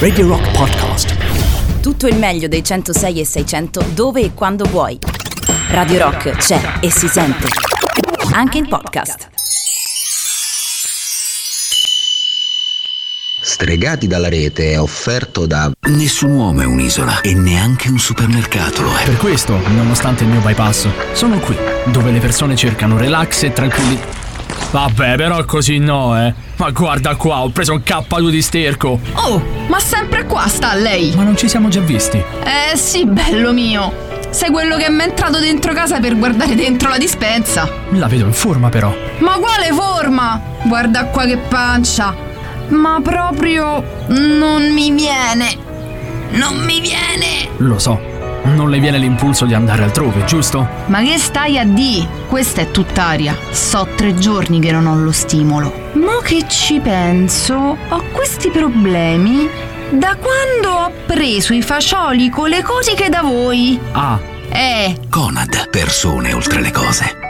Radio Rock Podcast. Tutto il meglio dei 106 e 600 dove e quando vuoi. Radio Rock c'è e si sente. Anche in podcast. Stregati dalla rete è offerto da Nessun uomo è un'isola e neanche un supermercato lo è. Per questo, nonostante il mio bypass, sono qui, dove le persone cercano relax e tranquillità. Vabbè, però così no, eh. Ma guarda qua, ho preso un K2 di sterco. Oh, ma sempre qua sta lei. Ma non ci siamo già visti? Eh sì, bello mio. Sei quello che mi è entrato dentro casa per guardare dentro la dispensa. La vedo in forma però. Ma quale forma? Guarda qua che pancia. Ma proprio non mi viene. Non mi viene. Lo so. Non le viene l'impulso di andare altrove, giusto? Ma che stai a di? Questa è tutt'aria. So tre giorni che non ho lo stimolo. Mo che ci penso, ho questi problemi da quando ho preso i fagioli con le cosiche da voi. Ah, Eh, Conad, persone oltre le cose.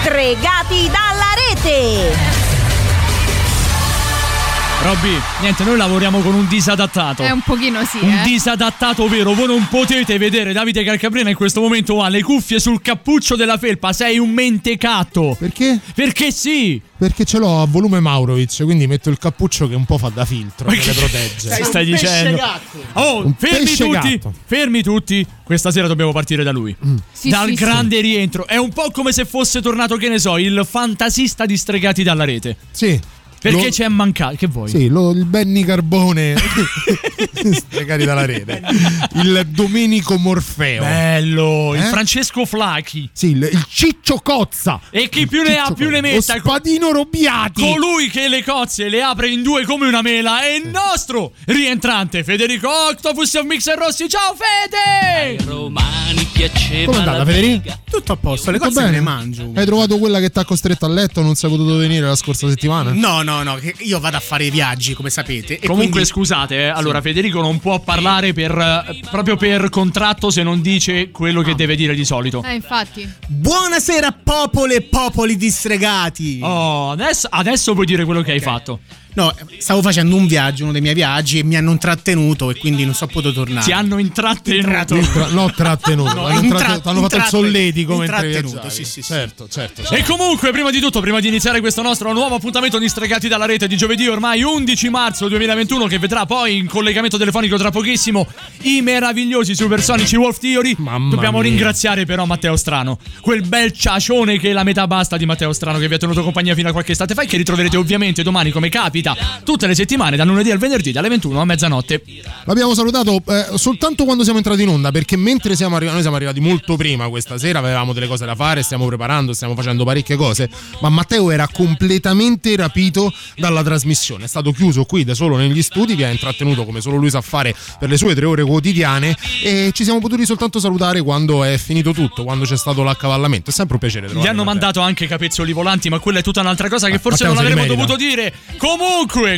Stregati dalla rete! Robby, niente, noi lavoriamo con un disadattato. è un pochino sì, Un eh. disadattato vero, voi non potete vedere Davide Calcabrina in questo momento ha le cuffie sul cappuccio della felpa, sei un mentecatto. Perché? Perché sì? Perché ce l'ho a volume Maurovic, quindi metto il cappuccio che un po' fa da filtro, me le protegge. Che stai dicendo? Oh, Un fermi pesce tutti, gatto. fermi tutti. Questa sera dobbiamo partire da lui. Sì, Dal sì, grande rientro. È un po' come se fosse tornato, che ne so, il fantasista di stregati dalla rete. Sì. Perché Lo- c'è mancato? Che vuoi? Sì, lo- il Benny Carbone stregati dalla rete. Il Domenico Morfeo. Bello, il Eh? Francesco Flachi. Sì, il, il Ciccio Cozza. E chi Il più ne ha più ne metta. Lo Spadino Robiati. Colui che le cozze le apre in due come una mela è il nostro rientrante Federico Octopus of Mixer Rossi. Ciao Fede! romani piaceva Come è andata, la Federico? Tutto a posto, le Tutto cose bene? le mangio. Hai trovato quella che ti ha costretto a letto? Non sei potuto venire la scorsa settimana? No, no, no, che io vado a fare i viaggi, come sapete. E Comunque quindi- scusate, eh, allora Federico non può parlare per, eh, proprio per contratto se non dice quello che deve dire di solito. Eh, infatti. Buonasera popole e popoli distregati. Oh, adesso, adesso puoi dire quello che hai fatto. No, stavo facendo un viaggio, uno dei miei viaggi, e mi hanno intrattenuto e quindi non so potuto tornare. Ti hanno intrattenuto. Tra- no, trattenuto. No, Hanno intra- hanno fatto il solletico mentre sì, sì, sì. Certo, certo. E certo. comunque, prima di tutto, prima di iniziare questo nostro nuovo appuntamento di Stregati dalla rete di giovedì ormai 11 marzo 2021, che vedrà poi in collegamento telefonico tra pochissimo i meravigliosi supersonici Wolf Theory, Mamma dobbiamo mia. ringraziare però Matteo Strano, quel bel ciacione che è la metà basta di Matteo Strano che vi ha tenuto compagnia fino a qualche estate fa e che ritroverete ovviamente domani come capita vita tutte le settimane, dal lunedì al venerdì, dalle 21 a mezzanotte. L'abbiamo salutato eh, soltanto quando siamo entrati in onda, perché mentre siamo arrivati, noi siamo arrivati molto prima questa sera, avevamo delle cose da fare, stiamo preparando, stiamo facendo parecchie cose, ma Matteo era completamente rapito dalla trasmissione, è stato chiuso qui da solo negli studi, vi ha intrattenuto come solo lui sa fare per le sue tre ore quotidiane e ci siamo potuti soltanto salutare quando è finito tutto, quando c'è stato l'accavallamento. È sempre un piacere. Gli hanno Matteo. mandato anche capezzoli volanti, ma quella è tutta un'altra cosa che forse Matteo non avremmo dovuto dire. Comunque,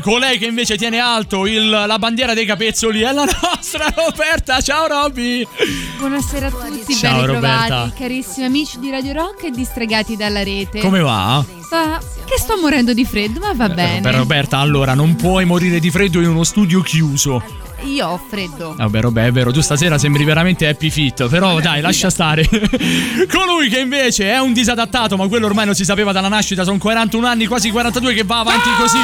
colei che invece tiene alto il- la bandiera dei capezzoli è la nostra Roberta. Ciao Robby! Buonasera a tutti, Ciao, ben Roberta. ritrovati, carissimi amici di Radio Rock e distregati dalla rete. Come va? Sta- Che sto morendo di freddo, ma va bene. Beh, Roberta, allora non puoi morire di freddo in uno studio chiuso. Io ho freddo. Vabbè, Robè, è vero, tu stasera sembri veramente happy fit. Però dai, lascia stare. Colui che invece è un disadattato, ma quello ormai non si sapeva dalla nascita, sono 41 anni, quasi 42, che va avanti così.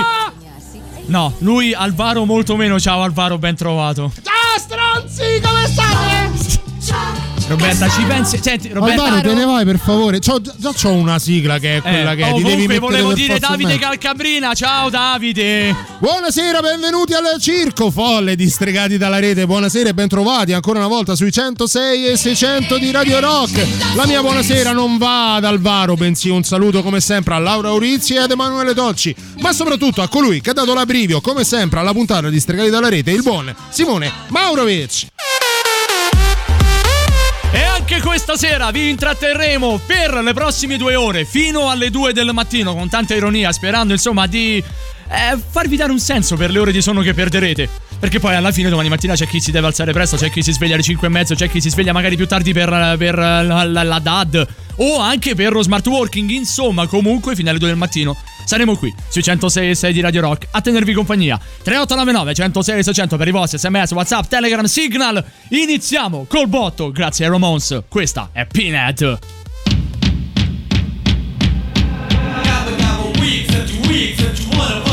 No, lui Alvaro molto meno. Ciao Alvaro, ben trovato. Ciao stronzi, come state? Roberta, ci pensi? Senti, Roberta. Alvaro, te ne vai per favore. C'ho, già, c'ho una sigla che è quella Eh, che oh, ti devi comunque volevo dire Davide. Calcabrina. Ciao Davide. Buonasera, benvenuti al circo folle distregati dalla rete. Buonasera e bentrovati ancora una volta sui 106 e 600 di Radio Rock. La mia buonasera non va ad Alvaro, bensì un saluto come sempre a Laura Urizzi e ad Emanuele Tocci, ma soprattutto a colui che ha dato l'abbrivio come sempre alla puntata di Stregati dalla rete, il buon Simone Maurovic. Anche questa sera vi intratterremo per le prossime due ore fino alle 2 del mattino con tanta ironia, sperando insomma di eh, farvi dare un senso per le ore di sonno che perderete. Perché poi alla fine domani mattina c'è chi si deve alzare presto, c'è chi si sveglia alle 5 e mezzo, c'è chi si sveglia magari più tardi per, per la, la- la DAD o anche per lo smart working. Insomma, comunque fino alle 2 del mattino saremo qui sui 106 e 6 di Radio Rock a tenervi compagnia. 3899 106 600 per i vostri sms, whatsapp, telegram, signal. Iniziamo col botto grazie a Ramones. Questa è Peanut. I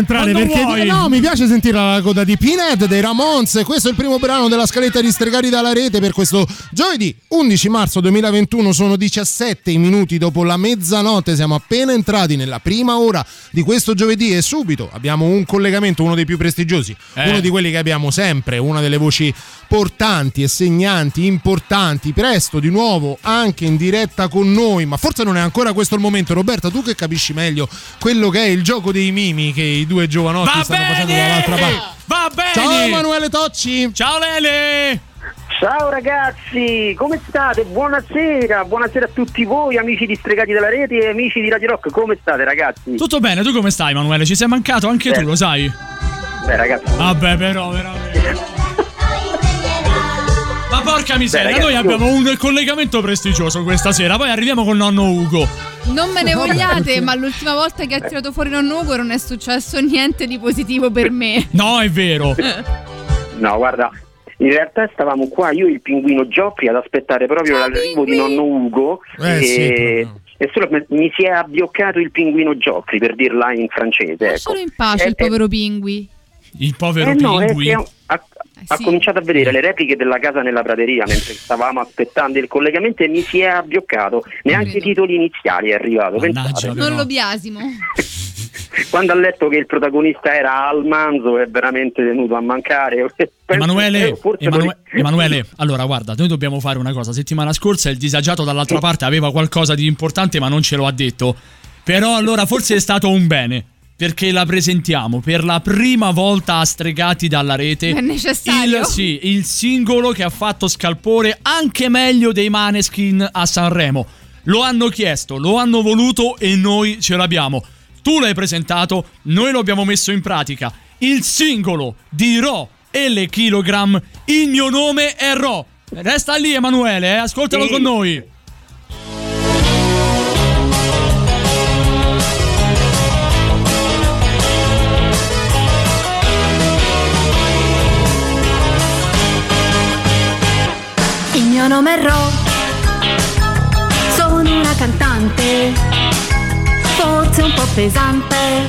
entrare Quando perché vuoi. no, mi piace sentire la coda di Pinhead dei Ramones. Questo è il primo brano della scaletta di Stregati dalla rete per questo giovedì 11 marzo 2021. Sono 17 i minuti dopo la mezzanotte. Siamo appena entrati nella prima ora di questo giovedì e subito abbiamo un collegamento, uno dei più prestigiosi, Eh. uno di quelli che abbiamo sempre, una delle voci portanti e segnanti, importanti. Presto di nuovo anche in diretta con noi, ma forse non è ancora questo il momento. Roberta, tu che capisci meglio quello che è il gioco dei mimi che i due giovanotti Va stanno facendo bene! dall'altra parte. Va bene! Ciao Emanuele Tocci! Ciao Lele! Ciao ragazzi, come state? Buonasera, buonasera a tutti voi amici di Stregati della Rete e amici di Radio Rock, come state ragazzi? Tutto bene, tu come stai Emanuele? Ci sei mancato anche tu, lo sai? Beh ragazzi, Vabbè, però, veramente. Ma porca miseria, Beh, ragazzi, noi abbiamo un collegamento prestigioso questa sera. Poi arriviamo con nonno Ugo. Non me ne vogliate, ma l'ultima volta che ha tirato fuori nonno Ugo non è successo niente di positivo per me. No, è vero. no guarda, in realtà stavamo qua io e il pinguino Geoffrey ad aspettare proprio Ciao, l'arrivo di nonno Ugo Eh, e... sì, e solo mi- si è abbioccato il pinguino Geoffrey per dirla in francese. Ecco. Lascialo in pace Eh, il eh, povero Pingui. Il povero Eh no, è Pingui. che ha, ha sì. cominciato a vedere le repliche della casa nella prateria mentre stavamo aspettando il collegamento e mi si è abbioccato. Neanche i titoli iniziali è arrivato. Mannaggia, Non lo biasimo. Quando ha letto che il protagonista era Al Manzo è veramente venuto a mancare. Emanuele, eh, forse Emanue- per- Emanuele, allora guarda, noi dobbiamo fare una cosa. Settimana scorsa il disagiato dall'altra parte aveva qualcosa di importante ma non ce lo ha detto. Però allora forse è stato un bene. Perché la presentiamo per la prima volta a Stregati dalla rete. È necessario? Il, sì, il singolo che ha fatto scalpore anche meglio dei Maneskin a Sanremo. Lo hanno chiesto, lo hanno voluto e noi ce l'abbiamo. Tu l'hai presentato, noi lo abbiamo messo in pratica. Il singolo di Ro e le kilogram, il mio nome è Ro. Resta lì Emanuele, eh, ascoltalo Sì. con noi. Mio nome è Ro, sono una cantante, forse un po' pesante,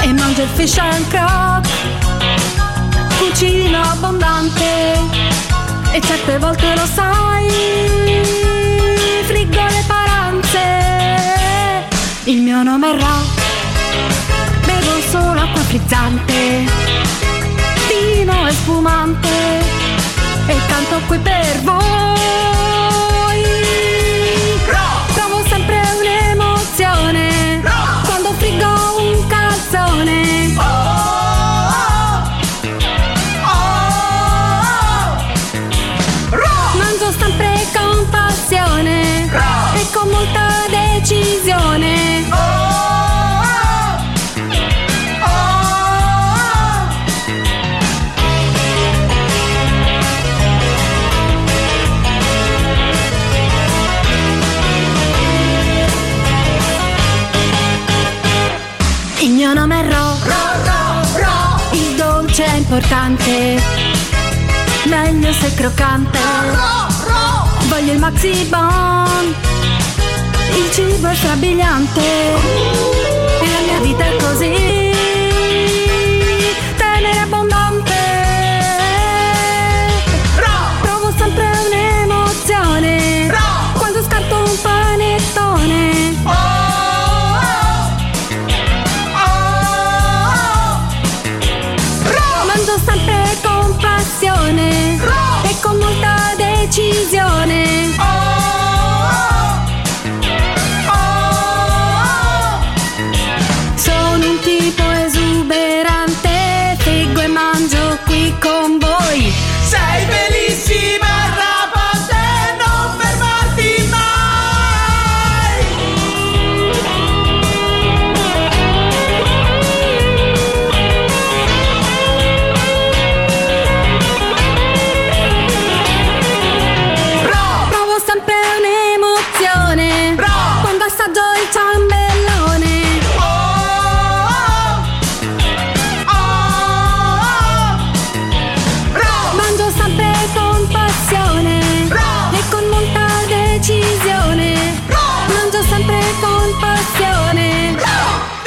e mangio il fish and croc, cucino abbondante, e certe volte lo sai, friggo le paranze. Il mio nome è Ro, bevo solo acqua frizzante, vino e spumante e canto qui per voi. Importante, meglio se croccante. Voglio il maxi bon, il cibo è strabiliante. E la mia vita è così,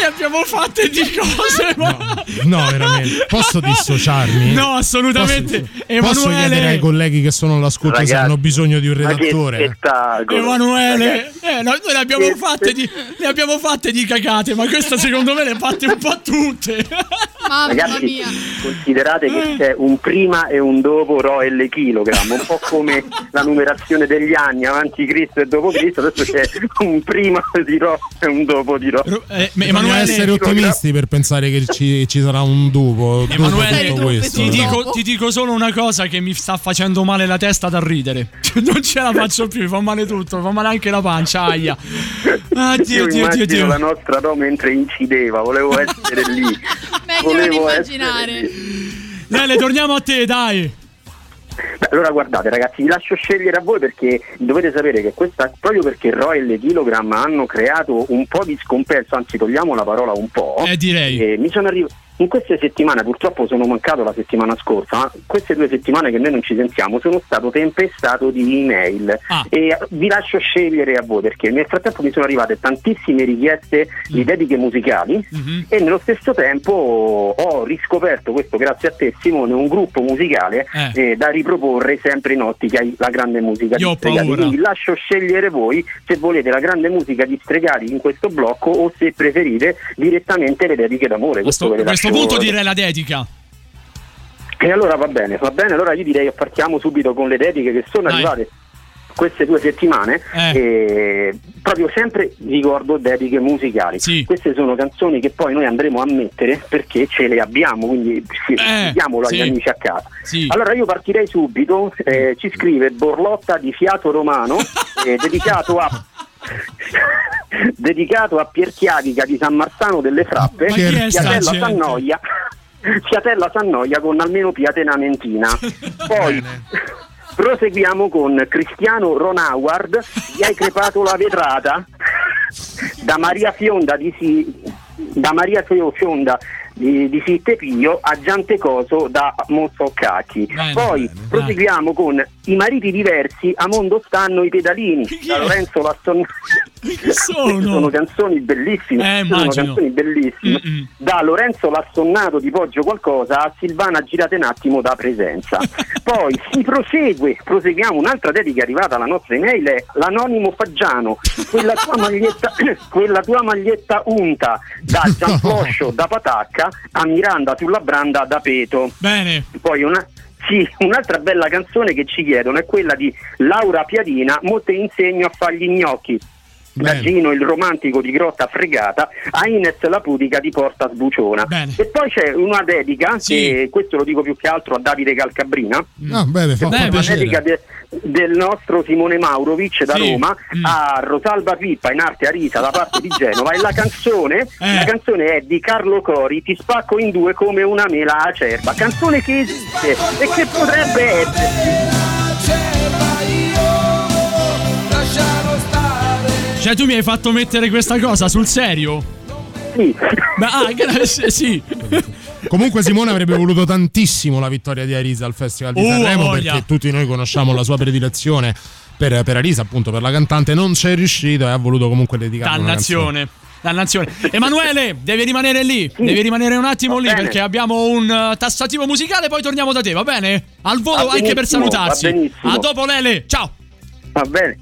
abbiamo fatte di cose, ma... No, veramente. Posso dissociarmi? No, assolutamente. Posso Emanuele. chiedere ai colleghi che sono all'ascolto se hanno bisogno di un redattore? Emanuele, eh, no, noi ne abbiamo, fatte di, ne abbiamo fatte di cagate, ma questa secondo me le ha fatte un po' tutte. Mamma Ragazzi, mia. considerate che c'è un prima e un dopo ROL chilogrammo, un po' come la numerazione degli anni avanti Cristo e dopo Cristo, adesso c'è un prima di Ro e un dopo di Ro. Eh, Bisogna essere ottimisti per pensare che ci, ci sarà un dopo. Emanuele, ti dico, ti dico solo una cosa che mi sta facendo male la testa da ridere. Non ce la faccio più, mi fa male tutto, mi fa male anche la pancia, aia. Ah, Dio, Io Dio, Dio, immagino Dio. la nostra Ro mentre incideva, volevo essere lì. Meglio non volevo essere immaginare. Lele, torniamo a te, dai. Beh, allora guardate ragazzi, vi lascio scegliere a voi perché dovete sapere che questa, proprio perché Roy e le Kilogram hanno creato un po' di scompenso, anzi togliamo la parola un po'. Eh, direi. eh, mi sono arrivato. In queste settimane, purtroppo sono mancato la settimana scorsa, ma queste due settimane che noi non ci sentiamo sono stato tempestato di email Ah. e vi lascio scegliere a voi perché nel frattempo mi sono arrivate tantissime richieste Mm. di dediche musicali Mhm. e nello stesso tempo ho riscoperto, questo grazie a te Simone, un gruppo musicale Eh. eh, da riproporre sempre in ottica la grande musica Io di Stregati. Quindi lascio scegliere voi se volete la grande musica di Stregati in questo blocco o se preferite direttamente le dediche d'amore. Questo sto- ve le a questo punto direi la dedica. E allora va bene, va bene, allora io direi che partiamo subito con le dediche che sono Dai. arrivate queste due settimane Eh. proprio sempre ricordo dediche musicali queste sono canzoni che poi noi andremo a mettere perché ce le abbiamo quindi sì, Eh, diamolo agli sì. amici a casa Sì. allora io partirei subito eh, ci scrive Borlotta di Fiato Romano eh, dedicato a dedicato a Pierchiavica di San Marzano delle Frappe. Gente? Sannoia. Fiatella Sannoia con almeno Piatena Mentina poi proseguiamo con Cristiano Ronaward gli hai crepato la vetrata. Da Maria Fionda di si, da Maria Fio- Fionda di, di Sittepiglio a Giantecoso da Mozzoccacchi Bene, poi proseguiamo con i mariti diversi a mondo stanno i pedalini da Lorenzo Lasson sono? sono canzoni bellissime Eh, sono canzoni bellissime. Mm-mm. da Lorenzo Lassonnato di Poggio qualcosa a Silvana girate un attimo da presenza. Poi si prosegue proseguiamo un'altra dedica arrivata alla nostra email è l'anonimo Faggiano quella tua maglietta quella tua maglietta unta da Gianfloscio da Patacca a Miranda sulla Branda da Peto. Bene. poi una sì, un'altra bella canzone che ci chiedono è quella di Laura Piadina, mo te insegno a fargli gnocchi. Da Gino il romantico di Grotta Fregata a Ines la pudica di Porta Sbuciona. E poi c'è una dedica, che questo lo dico più che altro a Davide Calcabrina, Ah, bene, fa, fa una dedica de- del nostro Simone Maurovic da Sì. Roma Mm. a Rosalba Pippa in arte Arisa da parte di Genova e la canzone, Eh. la canzone è di Carlo Cori Ti spacco in due come una mela acerba canzone che esiste e che potrebbe essere Cioè, tu mi hai fatto mettere questa cosa sul serio? Sì. Beh, ah, sì. Comunque Simone avrebbe voluto tantissimo la vittoria di Arisa al Festival di Oh, Sanremo voglia. perché tutti noi conosciamo la sua predilezione per, per Arisa, appunto per la cantante, non c'è riuscito e ha voluto comunque dedicare canzone. Dannazione. Dannazione. Emanuele, devi rimanere lì. Devi rimanere un attimo Va lì bene. perché abbiamo un uh, tassativo musicale. Poi torniamo da te, va bene? Al volo Va anche per benissimo. A dopo, Lele. Ciao. Va bene.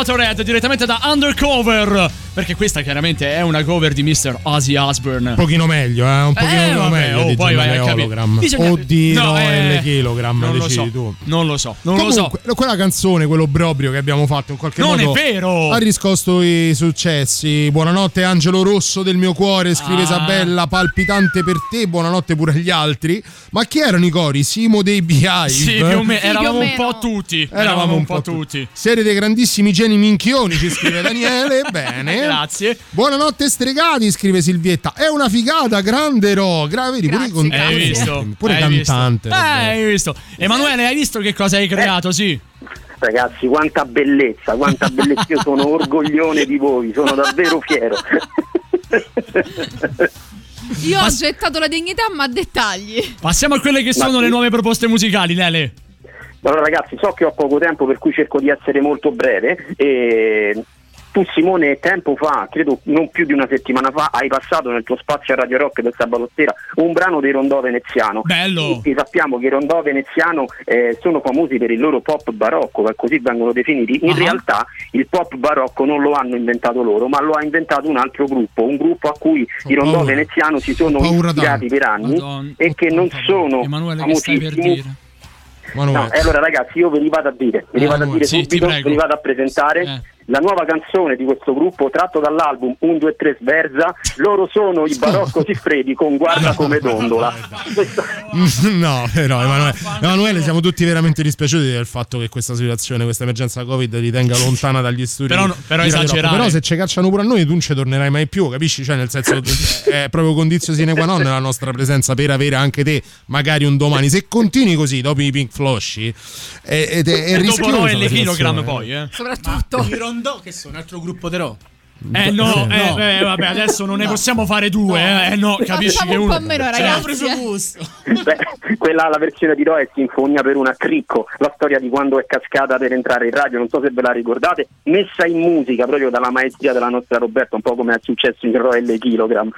Motorhead direttamente da Undercover. Perché questa chiaramente è una cover di Mr. Ozzy Osbourne. Un pochino meglio, eh? Un pochino Eh, vabbè, meglio. oh, di poi vai a. Hologram. Bisogna- Oddio, No, eh, kilogram, non lo so. tu. Non lo so, non lo so. Comunque, quella canzone, quello brobrio che abbiamo fatto in qualche Non modo è vero! ha riscosso i successi. Buonanotte Angelo Rosso del mio cuore, scrive Ah. Isabella, palpitante per te, buonanotte pure agli altri. Ma chi erano i cori? Simo dei Beehive? Sì, più o meno, Sì, più o eravamo un po' tutti. Eravamo un po' tutti. Siete dei grandissimi geni minchioni, ci scrive Daniele. Bene. Grazie. Buonanotte stregati, scrive Silvietta. È una figata, grande ro. Gra- vedi, pure, con- Hai visto? pure Hai visto? cantante. Eh, davvero. hai visto. Emanuele, hai visto che cosa hai creato? Sì. Ragazzi, quanta bellezza, quanta bellezza. Io sono orgoglione di voi, sono davvero fiero. Io ho gettato la dignità, ma a dettagli. Passiamo a quelle che sono sì. le nuove proposte musicali, Lele. Allora ragazzi, so che ho poco tempo per cui cerco di essere molto breve. E tu Simone tempo fa, credo non più di una settimana fa, hai passato nel tuo spazio a Radio Rock del sabato sera un brano dei Rondò Veneziano. Bello! Tutti sappiamo che i Rondò Veneziano eh, sono famosi per il loro pop barocco, che così vengono definiti. In Ah. realtà il pop barocco non lo hanno inventato loro, ma lo ha inventato un altro gruppo, un gruppo a cui i Rondò paura. Veneziano si sono ispirati per anni Madonna. e che non sono Emanuele, famosissimi. No, allora ragazzi, io ve li vado a dire, ve li Eh, vado a dire sì, subito, ve li vado a presentare. Eh. La nuova canzone di questo gruppo, tratto dall'album 1, 2, 3 Sverza, loro sono i Barocco Siffredi con Guarda come dondola. No, però Emanuele, Emanuele, siamo tutti veramente dispiaciuti del fatto che questa situazione, questa emergenza Covid ti tenga lontana dagli studi. Però però. Però se ci cacciano pure a noi, tu non ci tornerai mai più, capisci? Cioè, nel senso, è proprio condizio sine qua non la nostra presenza per avere anche te, magari un domani. Se continui così dopo i Pink Flosci, è, è, è E dopo noi le kilogram poi, eh. Soprattutto. I Rondò che sono un altro gruppo di rock. Eh no, Sì. eh, No. eh, vabbè, adesso non ne possiamo fare due, eh. Eh no, capisci Facciamo che un uno po' meno, Cioè, ragazzi. preso eh. gusto. Beh, quella la versione di Ro è Sinfonia per una cricco, la storia di quando è cascata per entrare in radio, non so se ve la ricordate, messa in musica proprio dalla maestria della nostra Roberta, un po' come è successo in Ro e le Kilogram.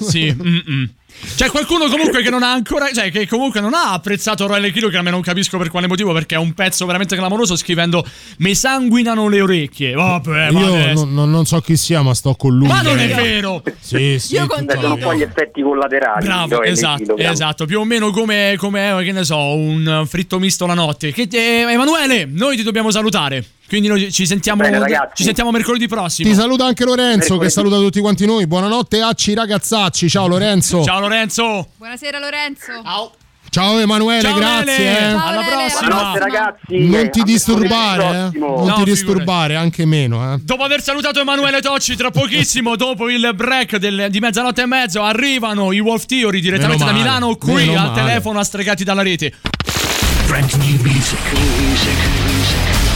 Sì, mm-mm. C'è qualcuno comunque che non ha ancora, cioè che comunque non ha apprezzato Royal Kilogram e non capisco per quale motivo perché è un pezzo veramente clamoroso scrivendo mi sanguinano le orecchie. Vabbè, Io non, non- non so chi sia, ma sto con lui. Ma non è vero! Sì, sì, Io condivido. vita. poi gli effetti collaterali. Bravo, esatto, esatto, più o meno come, come, che ne so, un fritto misto la notte. Che, eh, Emanuele, noi ti dobbiamo salutare, quindi noi ci sentiamo, Bene, ragazzi. ci sentiamo mercoledì prossimo. Ti saluta anche Lorenzo Mercoledì. che saluta tutti quanti noi. Buonanotte, acci ragazzacci. Ciao Lorenzo. Ciao Lorenzo! Buonasera Lorenzo. Ciao Emanuele, Ciao grazie. Eh. Ciao, alla prossima! Buonanotte ragazzi. Non ti disturbare, eh. Non No, ti disturbare, anche meno, eh. Dopo aver salutato Emanuele Tocci, tra pochissimo, dopo il break del- di mezzanotte e mezzo, arrivano i Wolf Theory direttamente da Milano, qui meno al male. telefono a stregati dalla rete. Brand new music.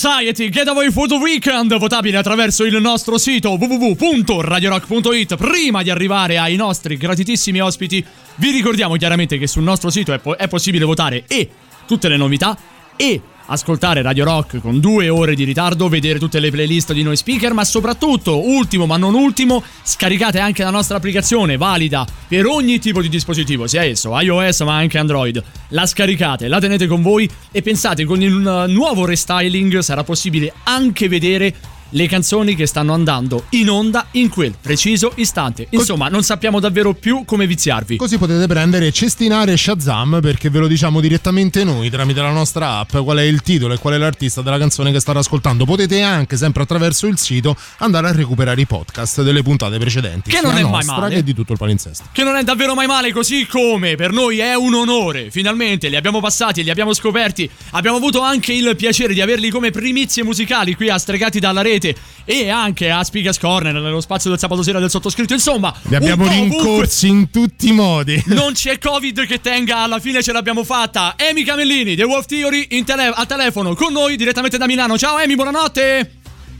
Society, Getaway the Weekend, votabile attraverso il nostro sito www.radiorock.it. Prima di arrivare ai nostri gratitissimi ospiti, vi ricordiamo chiaramente che sul nostro sito è, po- è possibile votare e tutte le novità e ascoltare Radio Rock con due ore di ritardo, vedere tutte le playlist di noi speaker, ma soprattutto, ultimo ma non ultimo, scaricate anche la nostra applicazione valida per ogni tipo di dispositivo, sia esso iOS ma anche Android. La scaricate, la tenete con voi e pensate con il nuovo restyling sarà possibile anche vedere le canzoni che stanno andando in onda in quel preciso istante. Insomma, non sappiamo davvero più come viziarvi. Così potete prendere Cestinare Shazam perché ve lo diciamo direttamente noi tramite la nostra app qual è il titolo e qual è l'artista della canzone che state ascoltando. Potete anche, sempre attraverso il sito, andare a recuperare i podcast delle puntate precedenti. Che non è mai male. che di tutto il palinsesto. Che non è davvero mai male, così come per noi è un onore. Finalmente li abbiamo passati, li abbiamo scoperti. Abbiamo avuto anche il piacere di averli come primizie musicali qui a Stregati dalla rete e anche a Spigas Corner nello spazio del sabato sera del sottoscritto. Insomma, Li abbiamo rincorsi in tutti i modi. Non c'è Covid che tenga, alla fine ce l'abbiamo fatta. Emi Camellini, The Wolf Theory, in tele- al telefono con noi direttamente da Milano. Ciao Emi, buonanotte.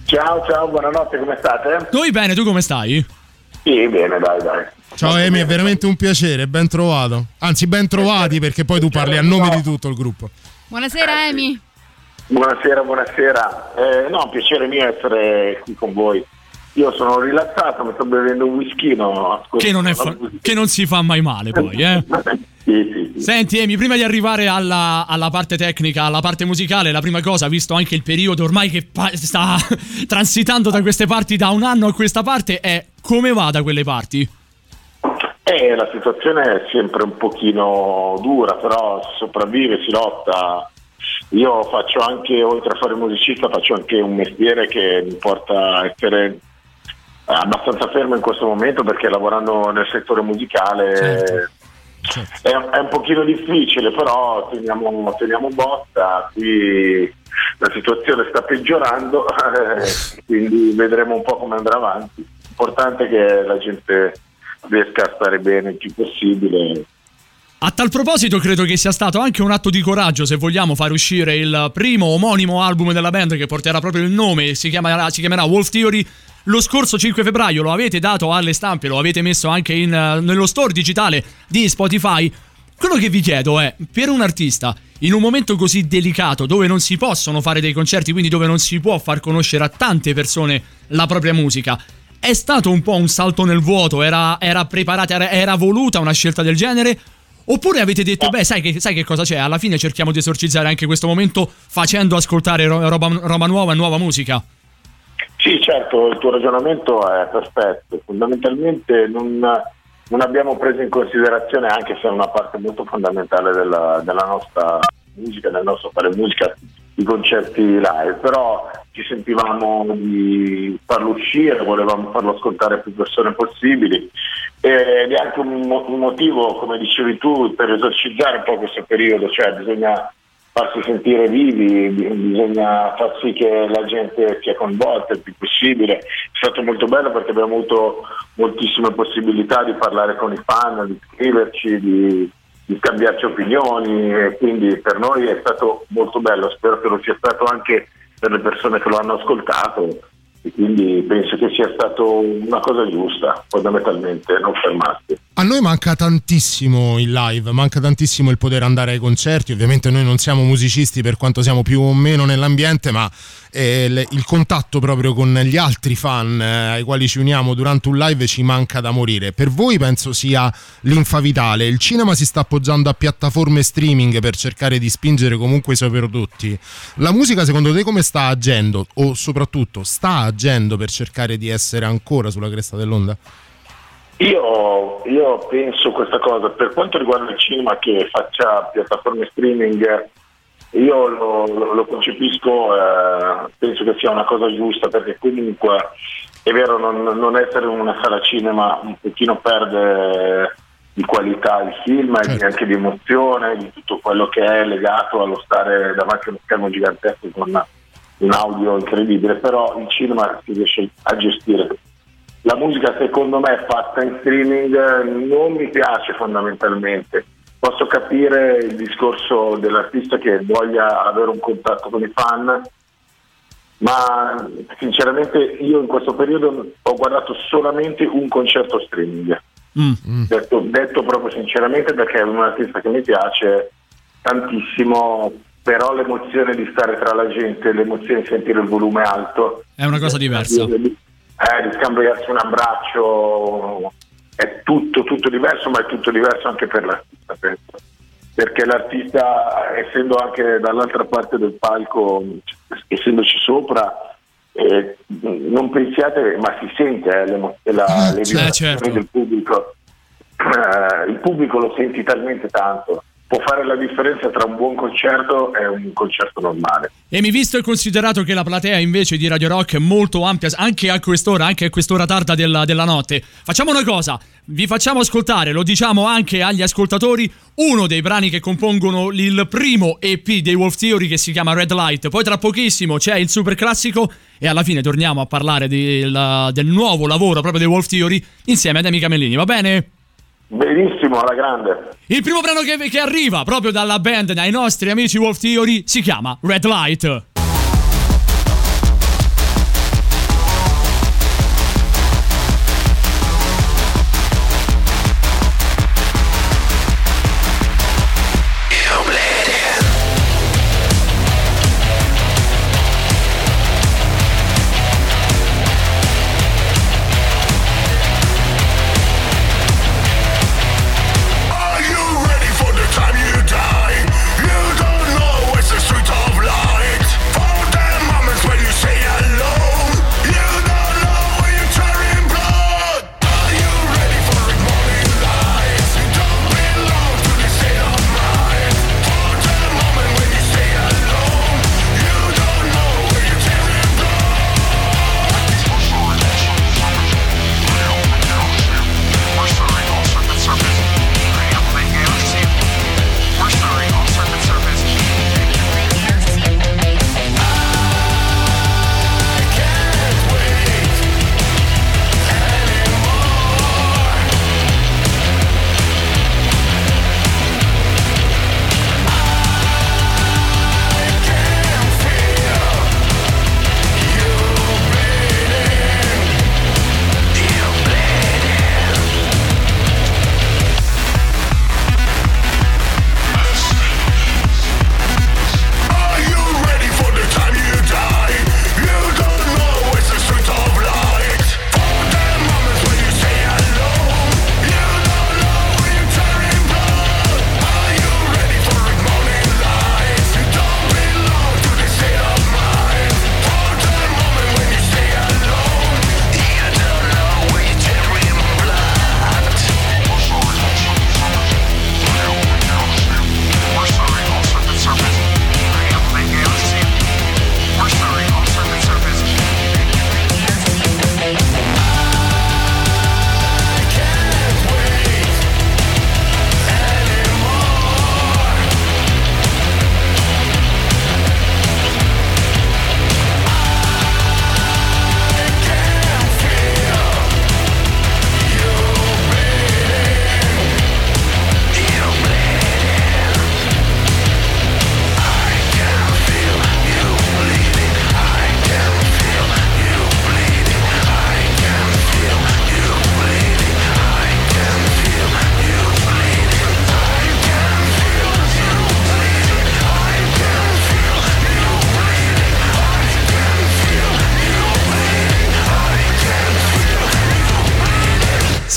Ciao, ciao, buonanotte, come state? Noi bene, tu come stai? Sì, bene, dai, dai. Ciao Emi, è veramente un piacere, ben trovato. Anzi, ben trovati perché poi tu parli a nome di tutto il gruppo. Buonasera Emi. Buonasera, buonasera. Eh, no, piacere mio essere qui con voi. Io sono rilassato, mi sto bevendo un whiskino. ascolto Che non, è fa- che non si fa mai male poi, eh. Senti Emi, prima di arrivare alla, alla parte tecnica, alla parte musicale, la prima cosa, visto anche il periodo ormai che pa- sta transitando da queste parti da un anno a questa parte, è come va da quelle parti? Eh, la situazione è sempre un pochino dura, però si sopravvive, si lotta. Io faccio anche, oltre a fare musicista, faccio anche un mestiere che mi porta a essere abbastanza fermo in questo momento perché lavorando nel settore musicale È, è un pochino difficile, però teniamo, teniamo botta, qui la situazione sta peggiorando, eh, quindi vedremo un po' come andrà avanti. L'importante è che la gente riesca a stare bene il più possibile. A tal proposito, credo che sia stato anche un atto di coraggio se vogliamo fare uscire il primo omonimo album della band che porterà proprio il nome, si chiamerà, si chiamerà Wolf Theory. Lo scorso 5 febbraio lo avete dato alle stampe, lo avete messo anche in, eh, nello store digitale di Spotify. Quello che vi chiedo è, per un artista, in un momento così delicato, dove non si possono fare dei concerti, quindi dove non si può far conoscere a tante persone la propria musica, è stato un po' un salto nel vuoto? Era, era preparata, era, era voluta una scelta del genere? Oppure avete detto, beh, sai che, sai che cosa c'è? Alla fine cerchiamo di esorcizzare anche questo momento facendo ascoltare ro- roba, roba nuova e nuova musica. Sì, certo, il tuo ragionamento è perfetto. Fondamentalmente non, non abbiamo preso in considerazione, anche se è una parte molto fondamentale della, della nostra musica, del nostro fare musica, i concerti live, però ci sentivamo di farlo uscire, volevamo farlo ascoltare a più persone possibili ed è anche un, mo- un motivo, come dicevi tu, per esorcizzare un po' questo periodo, cioè bisogna farsi sentire vivi, bi- bisogna far sì che la gente sia coinvolta il più possibile. È stato molto bello perché abbiamo avuto moltissime possibilità di parlare con i fan, di scriverci, di, di scambiarci opinioni e quindi per noi è stato molto bello, spero che lo sia stato anche per le persone che lo hanno ascoltato quindi penso che sia stato una cosa giusta, fondamentalmente, non fermarsi. A noi manca tantissimo il live, manca tantissimo il poter andare ai concerti. Ovviamente noi non siamo musicisti per quanto siamo più o meno nell'ambiente, ma eh, il contatto proprio con gli altri fan eh, ai quali ci uniamo durante un live ci manca da morire. Per voi penso sia l'infa vitale. Il cinema si sta appoggiando a piattaforme streaming per cercare di spingere comunque i suoi prodotti. La musica secondo te come sta agendo? O soprattutto sta agendo per cercare di essere ancora sulla cresta dell'onda? Io, io penso questa cosa, per quanto riguarda il cinema che faccia piattaforme streaming, io lo, lo- lo concepisco, eh, penso che sia una cosa giusta perché comunque è vero non, non essere una sala cinema un pochino perde di qualità il film e anche di emozione, di tutto quello che è legato allo stare davanti a uno schermo gigantesco con un audio incredibile, però il cinema si riesce a gestire la musica secondo me fatta in streaming non mi piace fondamentalmente. Posso capire il discorso dell'artista che voglia avere un contatto con i fan, ma sinceramente io in questo periodo ho guardato solamente un concerto streaming. Detto, detto proprio sinceramente perché è un artista che mi piace tantissimo, però l'emozione di stare tra la gente, l'emozione di sentire il volume alto, È una cosa diversa. eh, di scambiarsi un abbraccio, è tutto, tutto diverso, ma è tutto diverso anche per l'artista, penso. Perché l'artista, essendo anche dall'altra parte del palco, essendoci sopra, eh, non pensiate, ma si sente eh, l'emo- la, le Eh, vibrazioni certo. del pubblico. Eh, il pubblico lo senti talmente tanto. Può fare la differenza tra un buon concerto e un concerto normale. E mi visto e considerato che la platea invece di Radio Rock è molto ampia, anche a quest'ora, anche a quest'ora tarda della, della notte, facciamo una cosa, vi facciamo ascoltare, lo diciamo anche agli ascoltatori, uno dei brani che compongono il primo EP dei Wolf Theory che si chiama Red Light, poi tra pochissimo c'è il super classico e alla fine torniamo a parlare del, del nuovo lavoro proprio dei Wolf Theory insieme ad Amica Mellini, va bene? Benissimo, alla grande. Il primo brano che, che arriva proprio dalla band, dai nostri amici Wolf Theory, si chiama Red Light.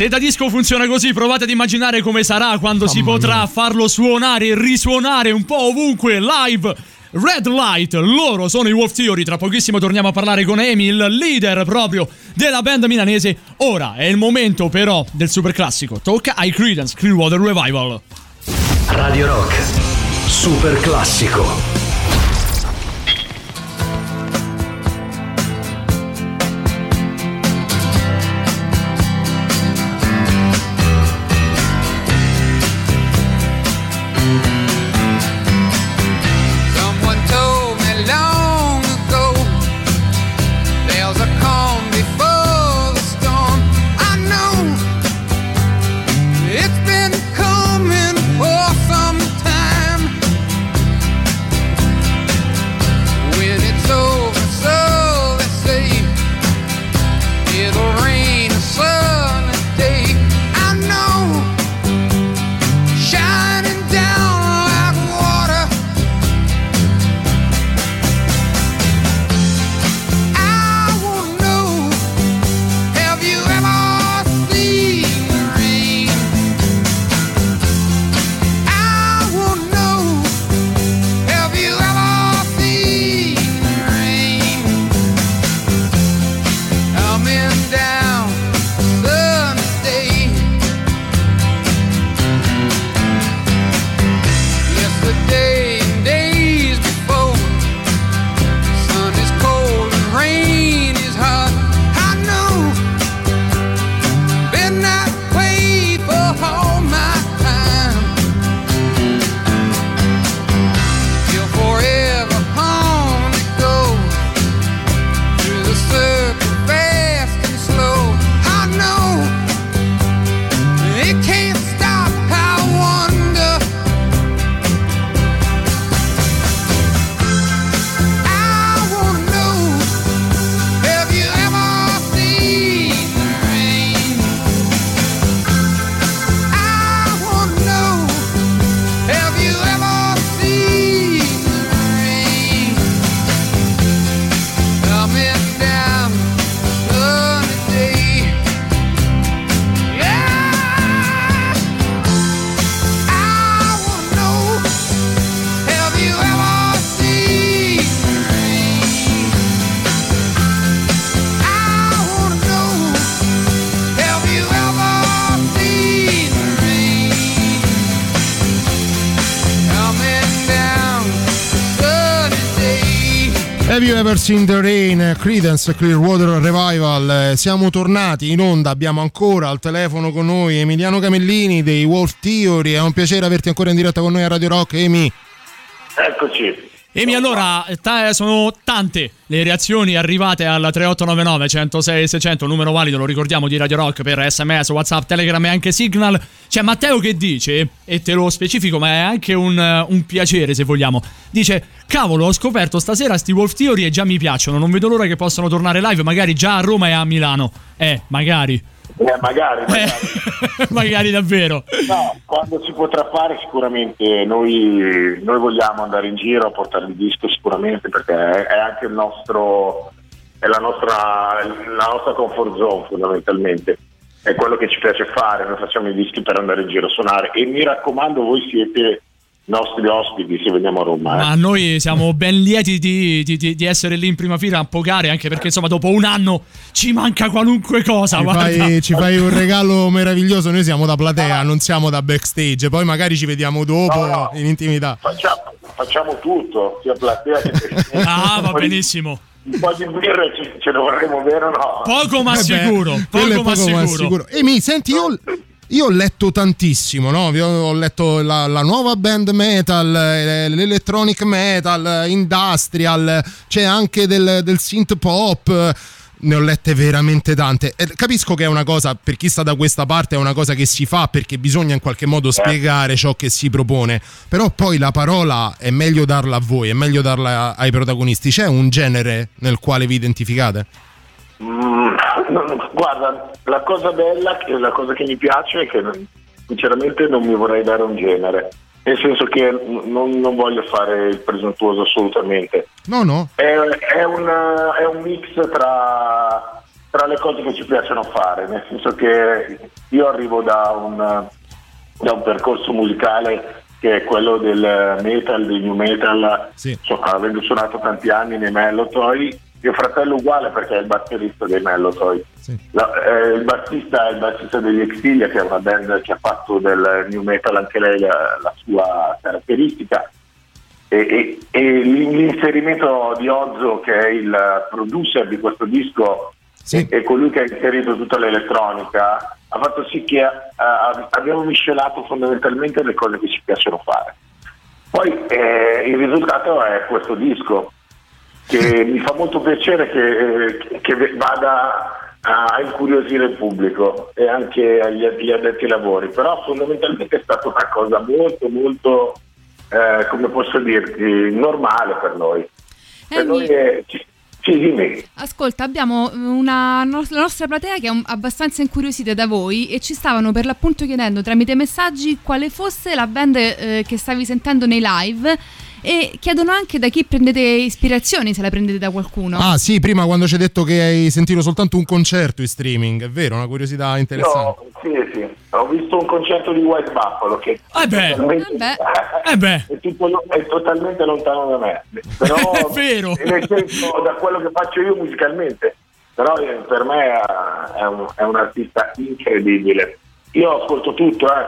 Se da disco funziona così, provate ad immaginare come sarà quando si potrà farlo suonare e risuonare un po' ovunque live. Red Light, loro sono i Wolf Theory. Tra pochissimo torniamo a parlare con Amy, il leader proprio della band milanese. Ora è il momento però del super classico. Tocca ai Creedence Clearwater Revival. Radio Rock. Super classico. Have you ever seen the rain? Credence Clearwater Revival. Eh, Siamo tornati in onda, abbiamo ancora al telefono con noi Emiliano Camellini dei Wolf Theory. È un piacere averti ancora in diretta con noi a Radio Rock, Emi. Eccoci. Emi, allora, ta- sono tante le reazioni arrivate al 3899 106 600, numero valido, lo ricordiamo, di Radio Rock per sms, whatsapp, telegram e anche signal. C'è Matteo che dice, e te lo specifico, ma è anche un, un piacere se vogliamo, dice, cavolo, ho scoperto stasera sti Wolf Theory e già mi piacciono, non vedo l'ora che possano tornare live, magari già a Roma e a Milano. Eh, magari. Eh, magari, magari. magari davvero. No, quando si potrà fare sicuramente noi, noi vogliamo andare in giro a portare il disco sicuramente perché è, è anche il nostro è la nostra, la nostra comfort zone fondamentalmente. È quello che ci piace fare noi facciamo i dischi per andare in giro a suonare. E mi raccomando voi siete nostri ospiti se veniamo a Roma eh. Ma noi siamo ben lieti di, di- di- di essere lì in prima fila a pogare, anche perché insomma dopo un anno ci manca qualunque cosa. Ci fai, ci fai un regalo meraviglioso, noi siamo da platea, non siamo da backstage, poi magari ci vediamo dopo No, no. in intimità. facciamo, facciamo tutto sia platea che Ah, va benissimo. un po' di birra ce, ce lo vorremmo vero o no? Poco ma Eh beh, sicuro. quello Poco, è ma sicuro. Emi, senti, io, io ho letto tantissimo, no? Ho, letto la, la nuova band metal, eh, l'electronic metal, industrial, c'è anche del, del synth pop. eh, Ne ho lette veramente tante. E capisco che è una cosa, per chi sta da questa parte, è una cosa che si fa perché bisogna in qualche modo spiegare ciò che si propone. Però poi la parola è meglio darla a voi, è meglio darla ai protagonisti. C'è un genere nel quale vi identificate? Mm, no, guarda, la cosa bella, la cosa che mi piace è che sinceramente non mi vorrei dare un genere, nel senso che non, non voglio fare il presuntuoso assolutamente. No, no. È, è un, è un mix tra, tra le cose che ci piacciono fare, nel senso che io arrivo da un, da un percorso musicale che è quello del metal, del new metal, insomma, avendo suonato tanti anni nei Mellotoy, mio fratello uguale perché è il batterista dei Mellotoy. La- eh, il bassista è il bassista degli Exilia, che è una band che ha fatto del new metal anche lei la, la sua caratteristica. E, e- e l'inserimento di Ozzo, che è il producer di questo disco, e, e colui che ha inserito tutta l'elettronica, ha fatto sì che eh, abbiamo miscelato fondamentalmente le cose che ci piacciono fare. Poi eh, il risultato è questo disco, che mi fa molto piacere che, eh, che vada a incuriosire il pubblico e anche agli, agli addetti ai lavori, però fondamentalmente è stata una cosa molto molto, eh, come posso dirti, normale per noi. Per noi è- ci- dimmi. Ascolta, abbiamo una la nostra platea che è un- abbastanza incuriosita da voi e ci stavano per l'appunto chiedendo tramite messaggi quale fosse la band eh, che stavi sentendo nei live e chiedono anche da chi prendete ispirazioni, se la prendete da qualcuno. Ah sì, prima quando ci hai detto che hai sentito soltanto un concerto in streaming, è vero, una curiosità interessante. Io, sì, sì, ho visto un concerto di White Buffalo che Eh beh. totalmente- Eh beh. È, tutto è totalmente lontano da me, però È vero. nel senso da quello che faccio io musicalmente, però eh, per me eh, è un, è un artista incredibile. Io ascolto tutto, eh.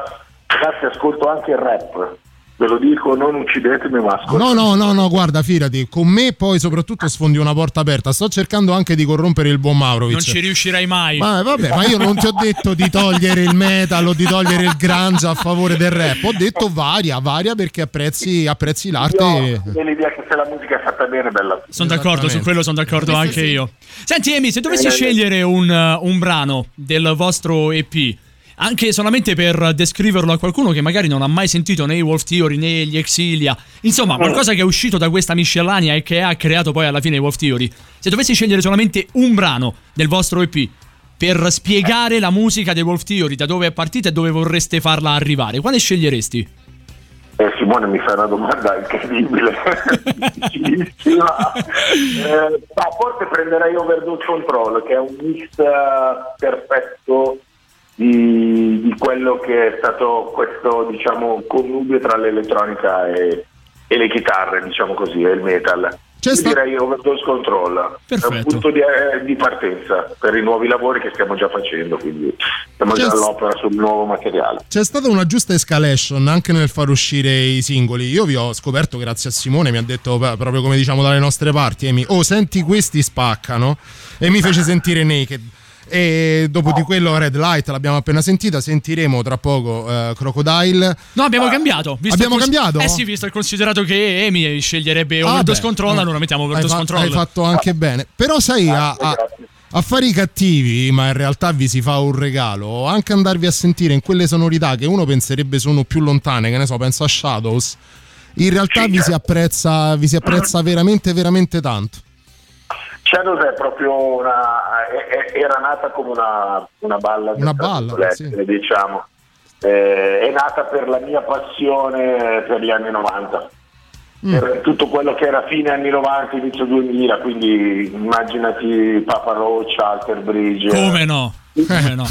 ragazzi, ascolto anche il rap, ve lo dico, non uccidetemi, ma ascolto. No, no, no, no, guarda, fidati, con me poi soprattutto sfondi una porta aperta. Sto cercando anche di corrompere il buon Maurovic. Non ci riuscirai mai. Ma vabbè, ma io non ti ho detto di togliere il metal o di togliere il grunge a favore del rap. Ho detto varia, varia perché apprezzi, apprezzi l'arte. Io ho l'idea che se la musica è fatta bene bella. Sono d'accordo, su quello sono d'accordo Questo anche sì. io. Senti, Emi, se dovessi Eh, scegliere un, uh, un brano del vostro EP, anche solamente per descriverlo a qualcuno che magari non ha mai sentito né i Wolf Theory né gli Exilia, insomma, qualcosa che è uscito da questa miscellanea e che ha creato poi alla fine i Wolf Theory, se dovessi scegliere solamente un brano del vostro EP per spiegare la musica dei Wolf Theory, da dove è partita e dove vorreste farla arrivare, quale sceglieresti? Eh, Simone mi fa una domanda incredibile, difficilissima. Eh, ma forse prenderei Overdose Control, che è un mix eh, perfetto di, di quello che è stato questo diciamo connubio tra l'elettronica e, e le chitarre, diciamo così, e il metal. Io direi overdose control. È un punto di, eh, di partenza per i nuovi lavori che stiamo già facendo, quindi siamo già C'è- all'opera sul nuovo materiale. C'è stata una giusta escalation anche nel far uscire i singoli. Io vi ho scoperto grazie a Simone, mi ha detto proprio come diciamo dalle nostre parti, Amy, oh senti questi spaccano e mi fece sentire Naked. E dopo di quello Red Light l'abbiamo appena sentita, sentiremo tra poco eh, Crocodile. No, abbiamo cambiato. Abbiamo cons- cambiato? Eh sì, visto il considerato che Amy sceglierebbe Ah, Overdose beh, Control, eh, allora mettiamo Overdose fa- Control. hai fatto anche bene. Però sai, a, a- affari cattivi, ma in realtà vi si fa un regalo. Anche andarvi a sentire in quelle sonorità che uno penserebbe sono più lontane, che ne so, penso a Shadows. In realtà vi si apprezza, vi si apprezza veramente, veramente tanto. Shadows è proprio una. è- è- era nata come una, una ballad. Una ballad, virgolette, diciamo. Eh, è nata per la mia passione per gli anni 90. Mm. Per tutto quello che era fine anni 90, inizio 2000, quindi immaginati Papa Roach, Alter Bridge. Come no? Come no?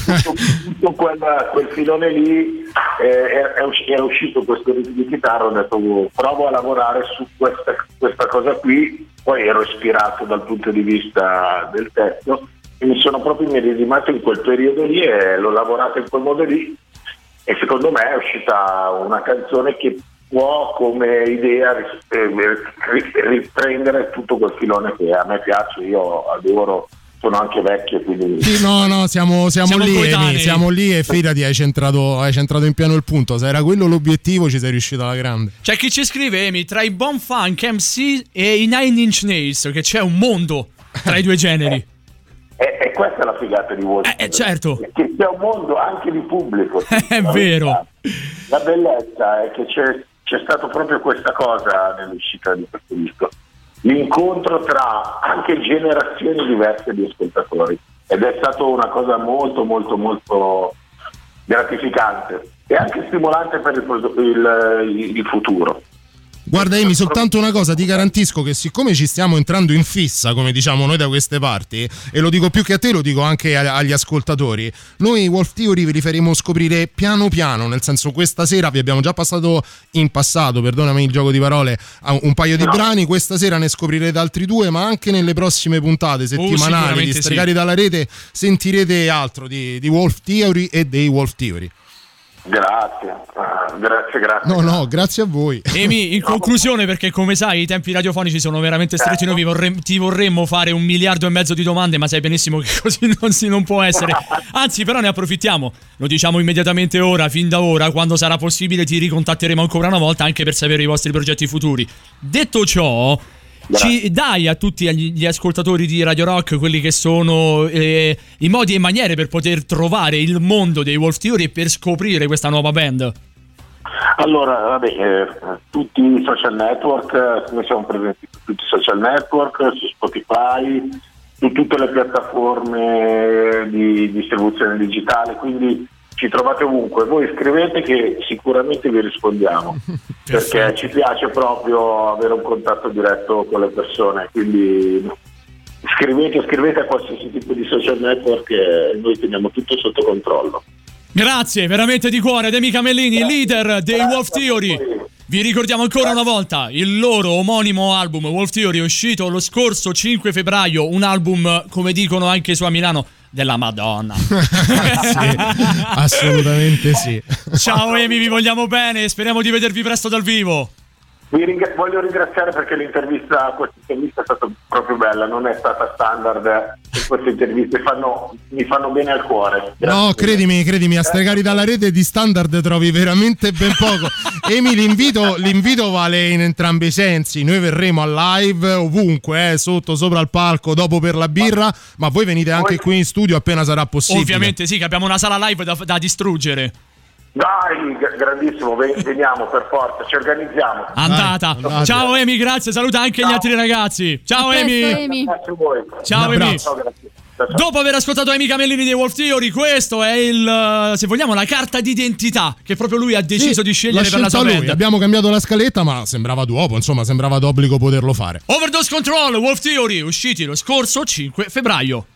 tutto quel, filone lì eh, è- è usci- era uscito questo riff di chitarra ho detto "Oh, provo a lavorare su questa, questa cosa qui poi ero ispirato dal punto di vista del testo e mi sono proprio immedesimato in quel periodo lì e l'ho lavorato in quel modo lì e secondo me è uscita una canzone che può come idea eh, ri- riprendere tutto quel filone che a me piace, io adoro, sono anche vecchio quindi... Sì, no, no, siamo, siamo Siamo lì. Emi, siamo lì e fidati, hai centrato, hai centrato in pieno il punto. Se era quello l'obiettivo, ci sei riuscito alla grande. C'è chi ci scrive, Amy, tra i Bon Funk, MC e i Nine Inch Nails, che c'è un mondo tra i due generi. E, e questa è la figata di Wall Eh, certo. Che c'è un mondo anche di pubblico. È vero. La bellezza è che c'è, c'è stato proprio questa cosa nell'uscita di questo disco. L'incontro tra anche generazioni diverse di ascoltatori. Ed è stato una cosa molto, molto, molto gratificante e anche stimolante per il, il- il futuro. Guarda Amy, soltanto una cosa, ti garantisco che siccome ci stiamo entrando in fissa, come diciamo noi da queste parti, e lo dico più che a te, lo dico anche agli ascoltatori, noi Wolf Theory vi li faremo scoprire piano piano, nel senso questa sera vi abbiamo già passato in passato, perdonami il gioco di parole, un paio di brani, questa sera ne scoprirete altri due, ma anche nelle prossime puntate settimanali di sicuramente sì. Stregari dalla rete sentirete altro di, di Wolf Theory e dei Wolf Theory. Grazie, ah, grazie, grazie. No, no, grazie a voi. Amy, in conclusione, perché come sai i tempi radiofonici sono veramente stretti, noi vorrem- ti vorremmo fare un miliardo e mezzo di domande, ma sai benissimo che così non, si, non può essere. Anzi, però ne approfittiamo, lo diciamo immediatamente ora, fin da ora, quando sarà possibile ti ricontatteremo ancora una volta anche per sapere i vostri progetti futuri. Detto ciò... Ci dai a tutti gli ascoltatori di Radio Rock quelli che sono eh, i modi e maniere per poter trovare il mondo dei Wolf Theory e per scoprire questa nuova band. Allora, vabbè, eh, tutti i social network, noi siamo presenti su tutti i social network, su Spotify, su tutte le piattaforme di distribuzione digitale, quindi ci trovate ovunque. Voi scrivete che sicuramente vi rispondiamo, perché ci piace proprio avere un contatto diretto con le persone, quindi scrivete, scrivete a qualsiasi tipo di social network e noi teniamo tutto sotto controllo. Grazie, veramente di cuore, Demi Camellini, leader dei Wolf Theory. Vi ricordiamo ancora una volta il loro omonimo album Wolf Theory uscito lo scorso 5 febbraio, un album, come dicono anche su a Milano, della Madonna. Assolutamente sì. Ciao Amy, vi vogliamo bene, speriamo di vedervi presto dal vivo. Vi ringra- voglio ringraziare perché l'intervista, questa intervista è stata proprio bella, non è stata standard. eh, Queste interviste fanno- mi fanno bene al cuore. No, credimi, credimi, a stregari dalla rete di standard trovi veramente ben poco. Emi, l'invito, l'invito vale in entrambi i sensi. Noi verremo a live ovunque, eh, sotto, sopra il palco, dopo per la birra, ma voi venite anche qui in studio appena sarà possibile. Ovviamente sì, che abbiamo una sala live da, da distruggere. Dai, grandissimo, ven- veniamo per forza, ci organizziamo. Andata. Ciao Amy, grazie, saluta anche gli altri ragazzi. Ciao Amy. Grazie a voi. Ciao grazie. Ciao, ciao. Dopo aver ascoltato Amy Camellini dei Wolf Theory, questo è il, eh, se vogliamo, la carta d'identità che proprio lui ha deciso Sì, di scegliere per la sua lui. band. Abbiamo cambiato la scaletta, ma sembrava d'uopo, insomma, sembrava d'obbligo poterlo fare. Overdose Control, Wolf Theory, usciti lo scorso 5 febbraio.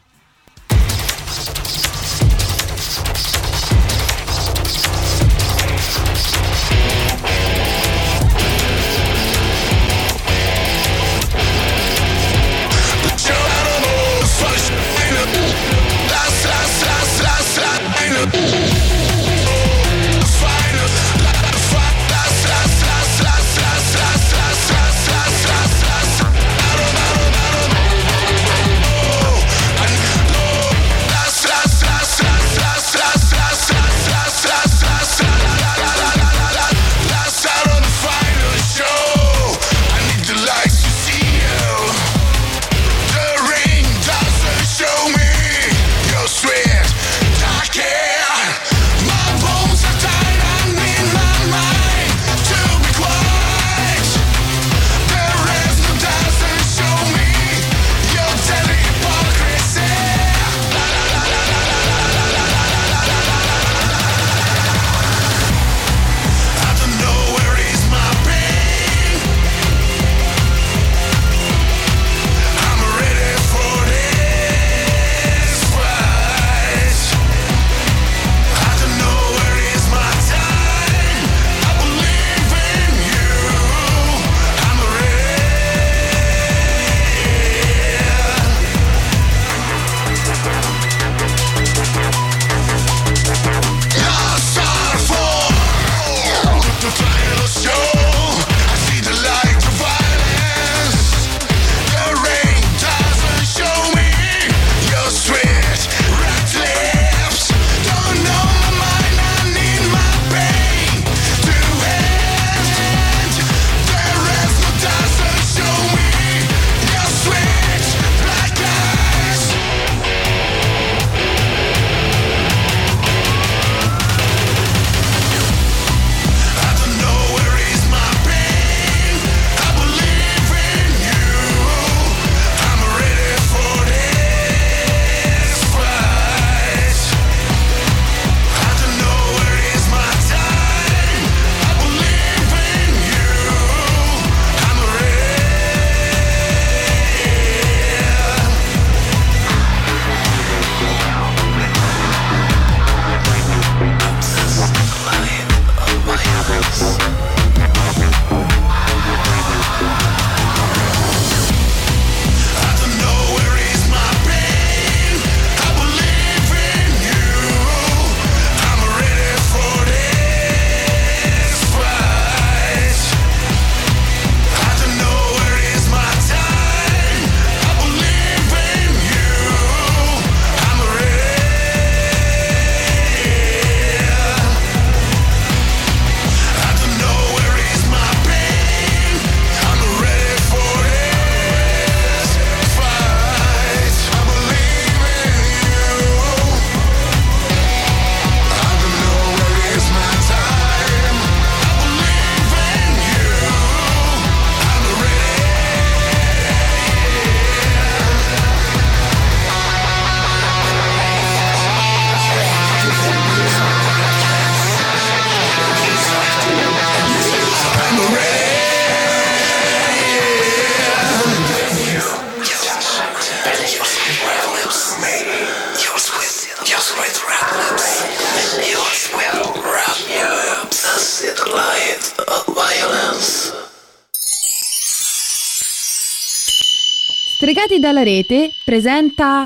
Dalla rete presenta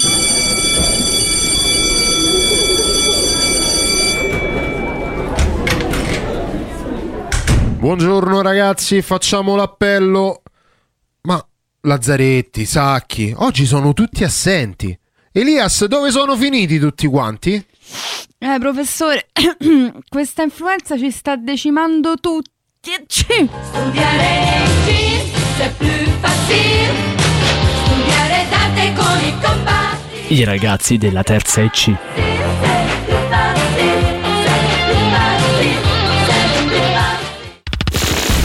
Buongiorno ragazzi, facciamo l'appello. Ma Lazzaretti, Sacchi, oggi sono tutti assenti. Elias, dove sono finiti tutti quanti? Eh, professore, questa influenza ci sta decimando tutti. Studiare i ragazzi della terza EC.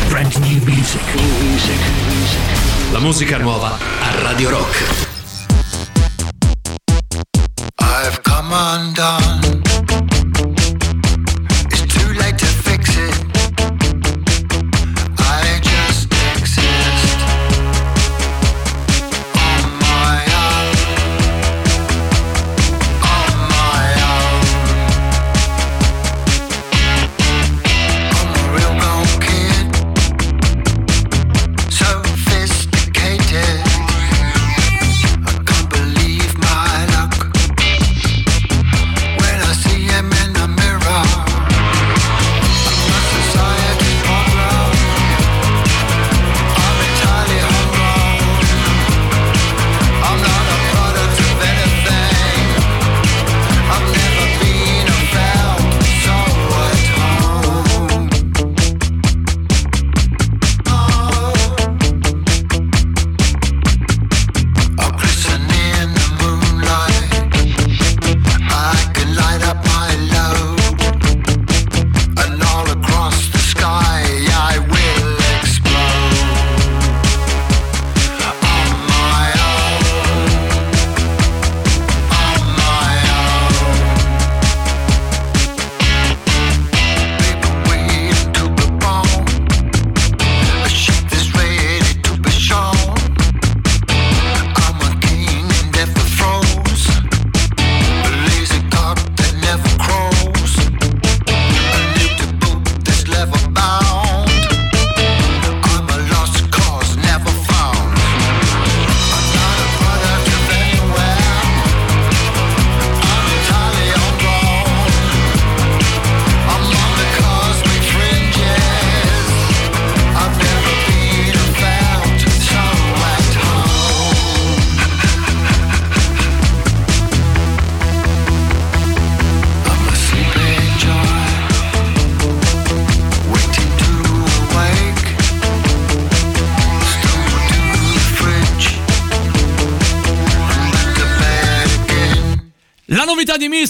Brand new music. La musica nuova a Radio Rock. I've come undone.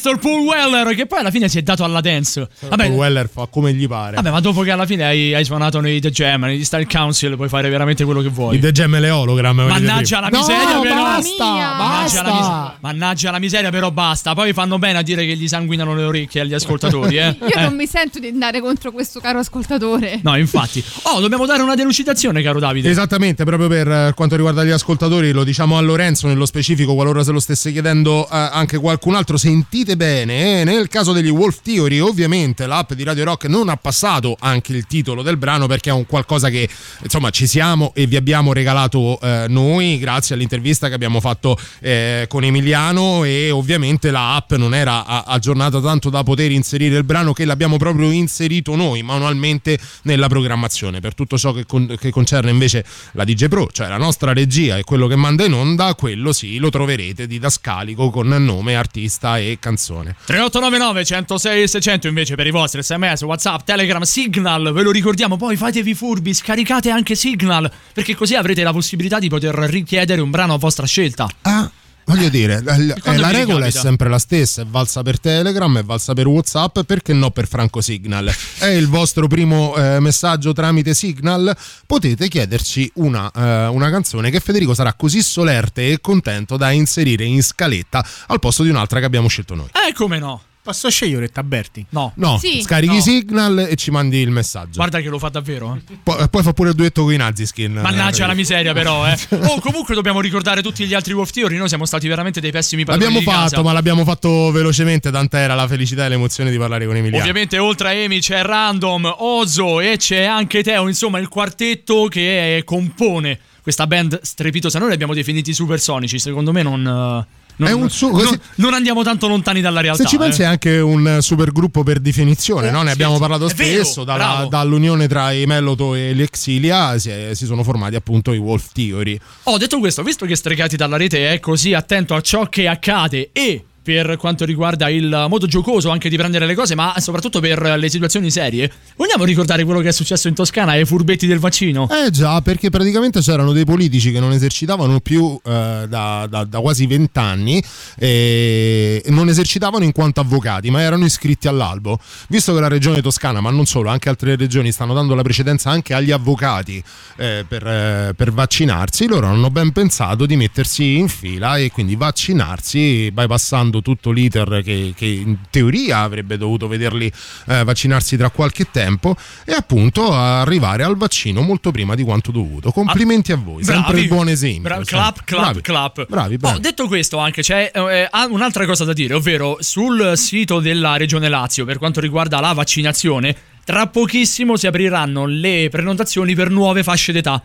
Di Mr. Paul Weller, che poi alla fine si è dato alla dance. Vabbè, Paul Weller fa come gli pare. vabbè, ma dopo che alla fine hai, hai suonato nei The Jam, negli Style Council, puoi fare veramente quello che vuoi. Il The Jam e le hologram. Mannaggia la miseria, no, però. basta, Mannaggia la, basta. mis- mannaggia la miseria, però basta. Poi fanno bene a dire che gli sanguinano le orecchie agli ascoltatori, eh. Io Eh. non mi sento di andare contro questo caro ascoltatore. No, infatti. Oh, dobbiamo dare una delucidazione, caro Davide. Esattamente, proprio per eh, quanto riguarda gli ascoltatori, lo diciamo a Lorenzo nello specifico, qualora se lo stesse chiedendo eh, anche qualcun altro, sentite bene, eh, nel caso degli Wolf Theory ovviamente l'app di Radio Rock non ha passato anche il titolo del brano perché è un qualcosa che insomma ci siamo e vi abbiamo regalato eh, noi grazie all'intervista che abbiamo fatto eh, con Emiliano e ovviamente la app non era a- aggiornata tanto da poter inserire il brano che l'abbiamo proprio inserito noi manualmente nella programmazione. Per tutto ciò che, con- che concerne invece la DJ Pro cioè la nostra regia e quello che manda in onda quello sì lo troverete didascalico con nome artista e canzone 3899 106 600 invece per i vostri sms, whatsapp, telegram, signal, ve lo ricordiamo, poi fatevi furbi, scaricate anche signal, perché così avrete la possibilità di poter richiedere un brano a vostra scelta. Ah, Voglio dire, la, la- regola è sempre la stessa, è valsa per Telegram, è valsa per Whatsapp, perché no per Franco Signal? È il vostro primo eh, messaggio tramite Signal, potete chiederci una, eh, una canzone che Federico sarà così solerte e contento da inserire in scaletta al posto di un'altra che abbiamo scelto noi. Eh, come no? Posso scegliere Oretta Berti? No. No, Sì. scarichi No. Signal e ci mandi il messaggio. Guarda che lo fa davvero, eh. Poi, poi fa pure il duetto con i Naziskin. Mannaggia Eh, la miseria, però, eh. Oh, comunque dobbiamo ricordare tutti gli altri Wolf Theory. Noi siamo stati veramente dei pessimi padroni L'abbiamo di fatto, casa. ma l'abbiamo fatto velocemente, tanta era la felicità e l'emozione di parlare con Emiliano. Ovviamente oltre a Amy c'è Random, Ozo e c'è anche Teo, insomma il quartetto che eh, compone questa band strepitosa. Noi li abbiamo definiti supersonici, secondo me non... eh, non, un su- non- così- non andiamo tanto lontani dalla realtà. Se ci pensi eh. è anche un supergruppo per definizione, Oh, no? ne sì, abbiamo sì. parlato È vero, spesso, dalla- dall'unione tra i Meloto e gli Exilia si, è- si sono formati appunto i Wolf Theory. Ho detto questo, visto che Stregati dalla rete è così attento a ciò che accade e per quanto riguarda il modo giocoso anche di prendere le cose, ma soprattutto per le situazioni serie, vogliamo ricordare quello che è successo in Toscana ai furbetti del vaccino? Eh già, perché praticamente c'erano dei politici che non esercitavano più eh, da, da- da quasi vent'anni e non esercitavano in quanto avvocati, ma erano iscritti all'albo. Visto che la regione toscana, ma non solo, anche altre regioni stanno dando la precedenza anche agli avvocati eh, per, eh, per vaccinarsi, loro hanno ben pensato di mettersi in fila e quindi vaccinarsi, bypassando tutto l'iter che, che in teoria avrebbe dovuto vederli eh, vaccinarsi tra qualche tempo e appunto arrivare al vaccino molto prima di quanto dovuto. Complimenti a voi, sempre Bravi. il buon esempio. Bra- sempre. clap, clap, Bravi. clap. Bravi, Oh, bravi. detto questo, anche c'è eh, un'altra cosa da dire, ovvero sul sito della Regione Lazio per quanto riguarda la vaccinazione, tra pochissimo si apriranno le prenotazioni per nuove fasce d'età.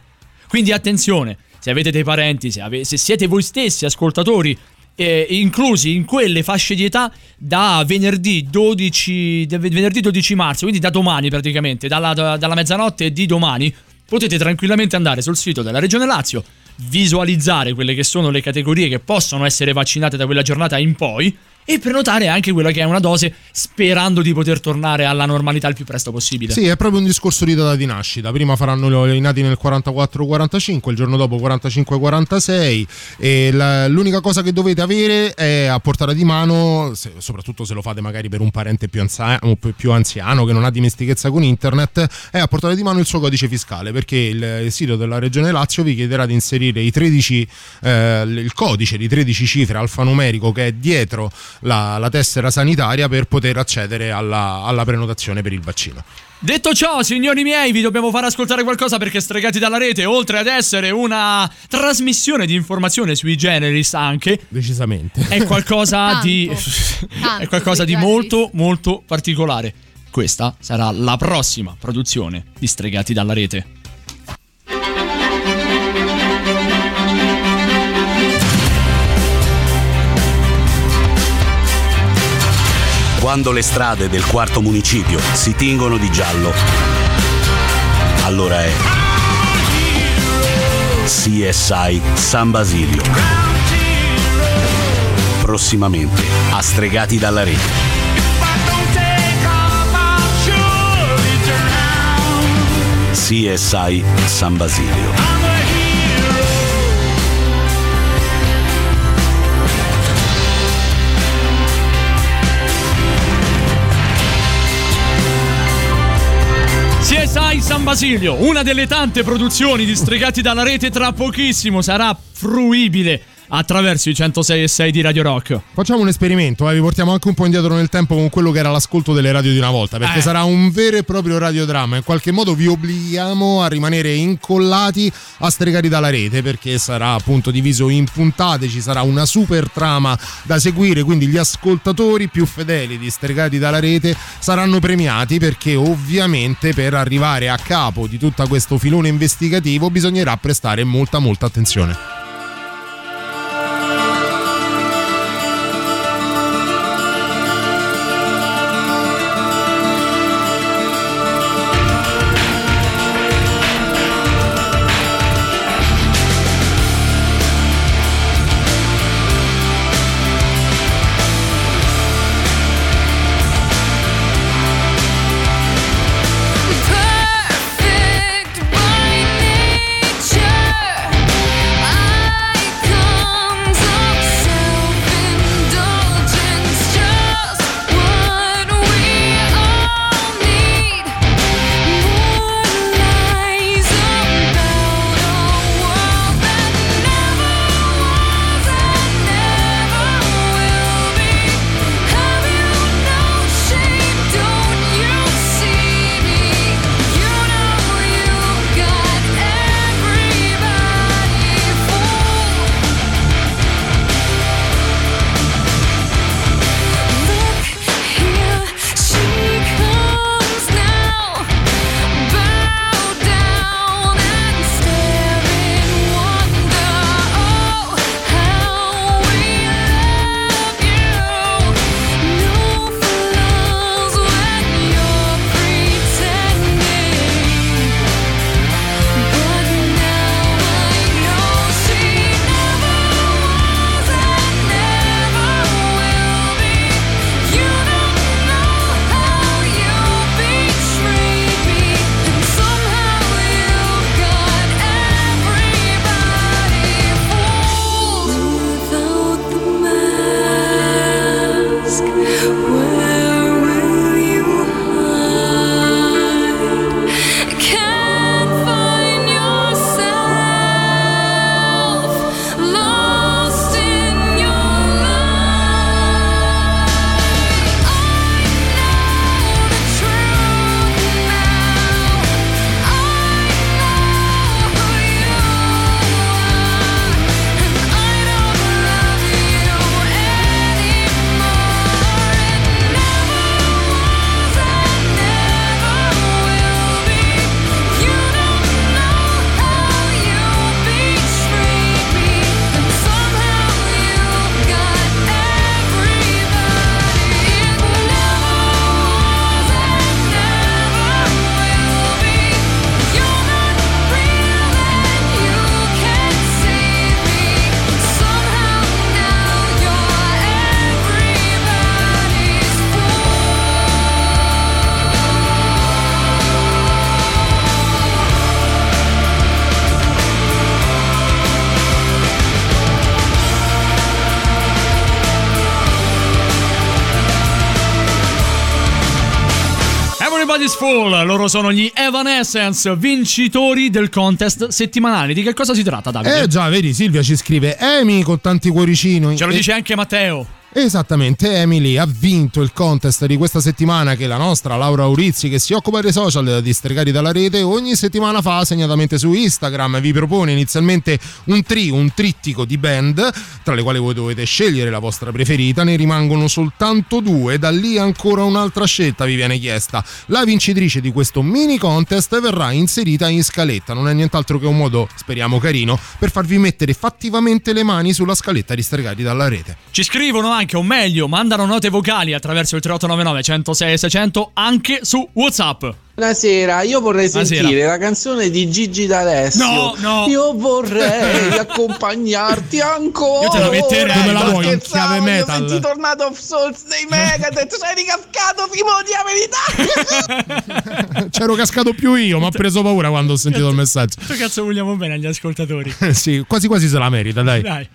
Quindi attenzione, se avete dei parenti, se, ave- se siete voi stessi ascoltatori eh, inclusi in quelle fasce di età da venerdì 12, da venerdì 12 marzo, quindi da domani praticamente, dalla, da- dalla mezzanotte di domani, potete tranquillamente andare sul sito della Regione Lazio, visualizzare quelle che sono le categorie che possono essere vaccinate da quella giornata in poi e prenotare anche quella che è una dose sperando di poter tornare alla normalità il più presto possibile. Sì, è proprio un discorso di data di nascita. Prima faranno i nati nel 44-45, il giorno dopo 45-46 e la- l'unica cosa che dovete avere è a portata di mano, se- soprattutto se lo fate magari per un parente più, anzia- o più- anziano che non ha dimestichezza con internet, è a portata di mano il suo codice fiscale perché il, il sito della Regione Lazio vi chiederà di inserire i 13, eh, il codice di 13 cifre alfanumerico che è dietro la, la tessera sanitaria per poter accedere alla, alla prenotazione per il vaccino. Detto ciò, signori miei, vi dobbiamo far ascoltare qualcosa perché Stregati dalla rete, oltre ad essere una trasmissione di informazione sui generis anche, decisamente è qualcosa Tanto. di Tanto è qualcosa di molto molto particolare. Questa sarà la prossima produzione di Stregati dalla rete. Quando le strade del quarto municipio si tingono di giallo, allora è CSI San Basilio. Prossimamente a Stregati dalla rete. CSI San Basilio. CSI San Basilio, una delle tante produzioni di Stregati dalla rete, tra pochissimo sarà fruibile attraverso i 106 e 6 di Radio Rock. Facciamo un esperimento, eh, vi portiamo anche un po' indietro nel tempo con quello che era l'ascolto delle radio di una volta, perché Eh. sarà un vero e proprio radiodramma. In qualche modo vi obblighiamo a rimanere incollati a stregati dalla rete, perché sarà appunto diviso in puntate, ci sarà una super trama da seguire, quindi gli ascoltatori più fedeli di stregati dalla rete saranno premiati perché ovviamente per arrivare a capo di tutto questo filone investigativo bisognerà prestare molta molta attenzione. Full, loro sono gli Evanescence, vincitori del contest settimanale. Di che cosa si tratta, Davide? Eh già, vedi, Silvia ci scrive Emi con tanti cuoricini. Ce lo dice anche Matteo. Esattamente, Emily ha vinto il contest di questa settimana che la nostra Laura Aurizzi, che si occupa dei social di stregati dalla rete, ogni settimana fa, segnatamente su Instagram, vi propone inizialmente un trio, un trittico di band, tra le quali voi dovete scegliere la vostra preferita, ne rimangono soltanto due, da lì ancora un'altra scelta vi viene chiesta. La vincitrice di questo mini contest verrà inserita in scaletta, non è nient'altro che un modo, speriamo carino, per farvi mettere fattivamente le mani sulla scaletta di stregati dalla rete. Ci scrivono o meglio, mandano note vocali attraverso il 3899 106 600 anche su WhatsApp. Buonasera, io vorrei Buonasera. sentire la canzone di Gigi D'Alessio. No, no. Io vorrei accompagnarti ancora. Io te la metterei. Come la Ma vuoi, in chiave io metal? senti Tornado of Souls dei Megadeth, sei ricascato, Simone, la verità. C'ero cascato più io, ma ha preso paura quando ho sentito il messaggio. Che cazzo vogliamo bene agli ascoltatori? sì, quasi quasi se la merita, dai. Dai.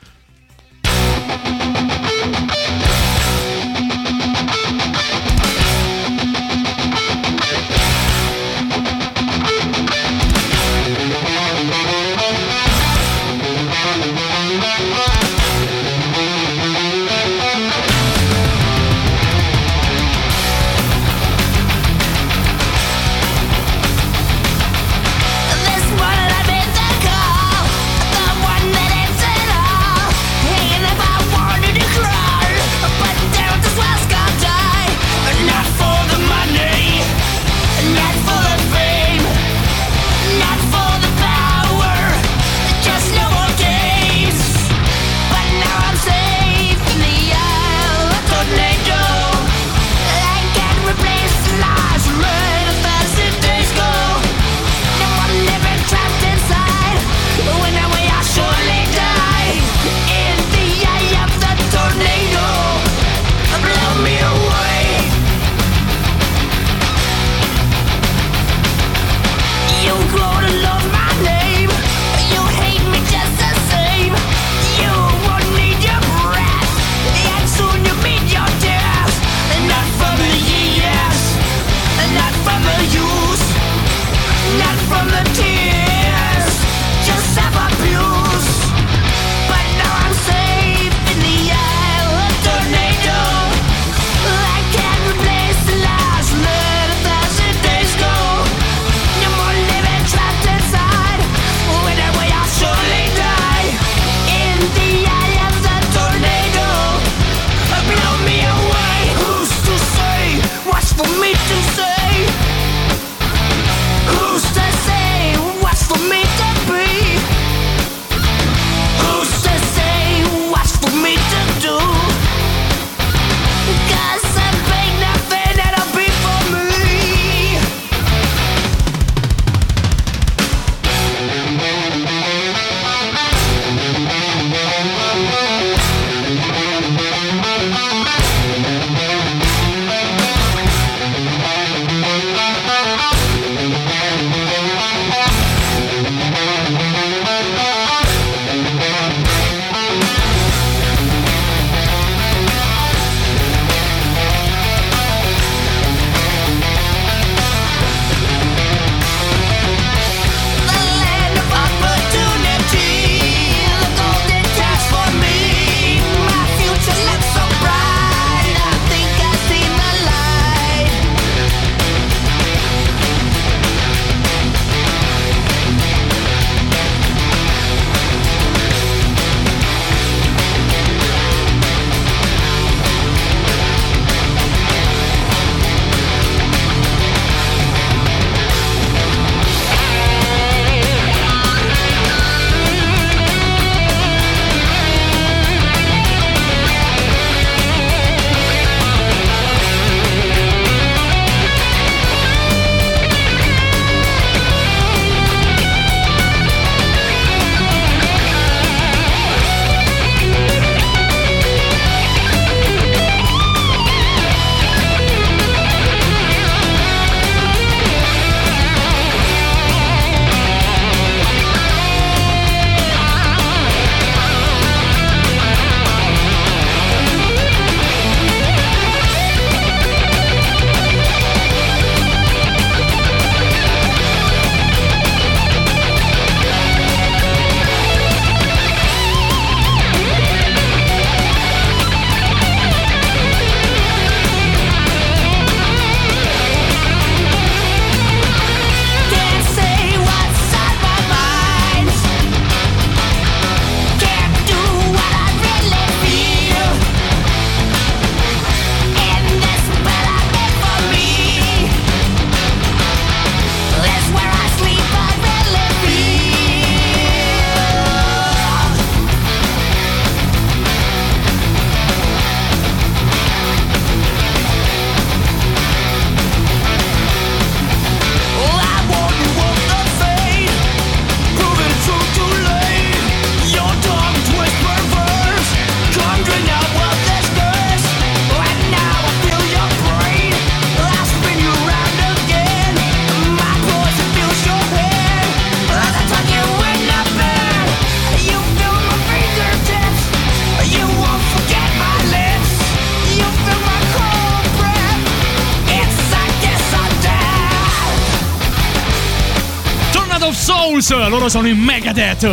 Muse, loro sono in Megadeth.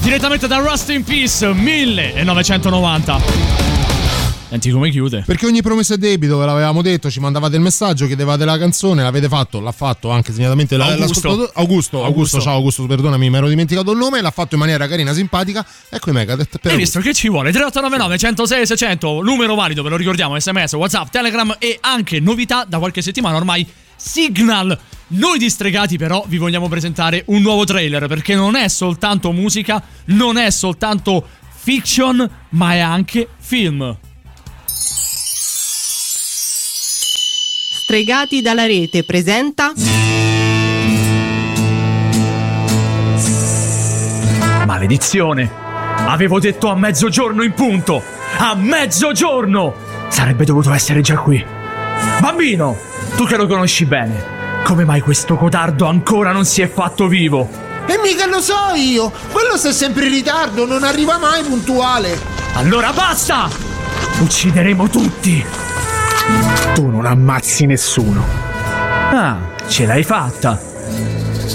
Direttamente da Rust in Peace 1990. Senti come chiude. Perché ogni promessa è debito, ve l'avevamo detto, ci mandavate il messaggio, chiedevate la canzone, l'avete fatto, l'ha fatto anche segnatamente Augusto. l'ascoltatore- Augusto, Augusto, Augusto. ciao Augusto, perdonami, mi ero dimenticato il nome, l'ha fatto in maniera carina, simpatica. Ecco i Megadeth per Hai Augusto. visto che ci vuole? 3899 106 600, numero valido, ve lo ricordiamo, sms, whatsapp, telegram e anche novità da qualche settimana ormai, Signal. Noi distregati però vi vogliamo presentare un nuovo trailer perché non è soltanto musica, non è soltanto fiction, ma è anche film. Stregati dalla rete presenta Maledizione! Avevo detto a mezzogiorno in punto! A mezzogiorno! Sarebbe dovuto essere già qui. Bambino, tu che lo conosci bene, come mai questo codardo ancora non si è fatto vivo? E mica lo so io! Quello sta sempre in ritardo, non arriva mai puntuale! Allora basta! Uccideremo tutti! Tu non ammazzi nessuno. Ah, ce l'hai fatta!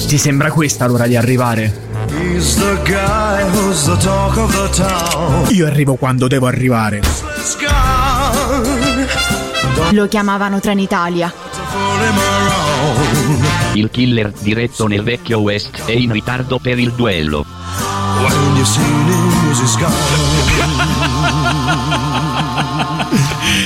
Ti sembra questa l'ora di arrivare? He's the guy who's the talk of the town. Io arrivo quando devo arrivare. Lo chiamavano Trenitalia. Il killer diretto nel vecchio West è in ritardo per il duello.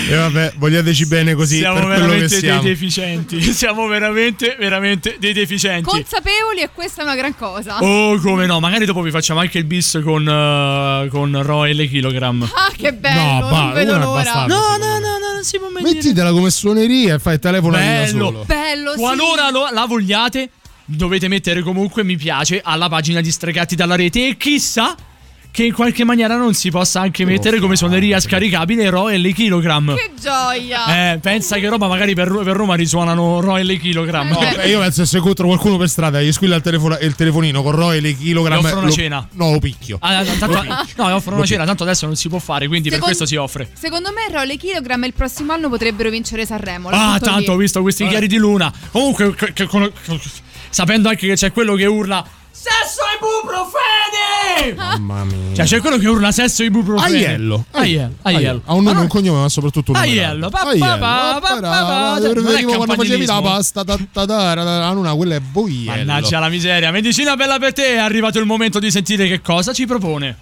E vabbè, vogliateci bene così Siamo per quello che veramente dei siamo. deficienti. Siamo veramente, veramente dei deficienti. Consapevoli e questa è una gran cosa. Oh, come no, magari dopo vi facciamo anche il bis con, eh, con Roy e le kilogram. Ah, che bello, No, non va, vedo l'ora. no, no, no, non si può mai dire. Mettitela come suoneria e fai il telefono da Bello, solo. Bello, sì. Qualora lo- la vogliate, dovete mettere comunque mi piace alla pagina di Stregati dalla rete e chissà che in qualche maniera non si possa anche mettere come suoneria scaricabile Roy e le kilogram. Che gioia. Eh, pensa che roba magari per, per Roma risuonano Roy e le kilogram. No, beh, io penso che se incontro qualcuno per strada e gli squilla il, telefono- il telefonino con Roy e le kilogrammi. Gli offro una lo- cena. No, lo picchio. Ah, tanto- Lo picchio. no, offrono Lo una cena, tanto adesso non si può fare, quindi per Secondo- questo si offre. Secondo me Role Kilogram il prossimo anno potrebbero vincere Sanremo. Ah, tanto ho lì. visto questi chiari di luna. Comunque, che- che- con- sapendo anche che c'è quello che urla Sesso ai ibuprofeni! Mamma mia. Cioè, c'è quello che urla sesso ai ibuprofeni. Aiello. Aiello. Aiello. Ha un nome e un cognome, ma soprattutto un nome. Aiello. Venivo Non è quando facevi la pasta, ra, Anuna, quella è boiello. Mannaggia la miseria. Medicina bella per te. È arrivato il momento di sentire che cosa ci propone.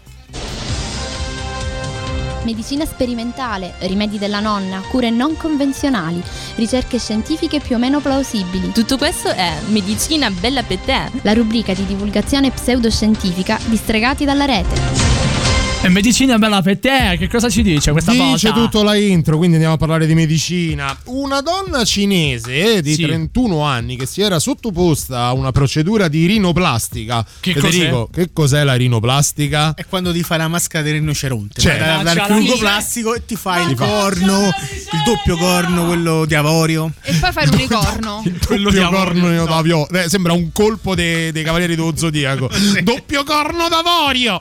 Medicina sperimentale, rimedi della nonna, cure non convenzionali, ricerche scientifiche più o meno plausibili. Tutto questo è Medicina Bella per te. La rubrica di divulgazione pseudoscientifica distregati dalla rete. E medicina bella per te. Che cosa ci dice questa Dice volta? tutto la intro, quindi andiamo a parlare di medicina. Una donna cinese di Sì. 31 anni che si era sottoposta a una procedura di rinoplastica. Che Federico, che cos'è la rinoplastica? È quando ti fai la maschera del rinoceronte. Cioè, Mannaggia dal chirurgo miseria. plastico e ti fai il corno, il doppio corno, quello di avorio. E poi fai l'unicorno. Doppio corno d'avorio. Eh, sembra un colpo dei, dei cavalieri dello zodiaco. Doppio corno d'avorio.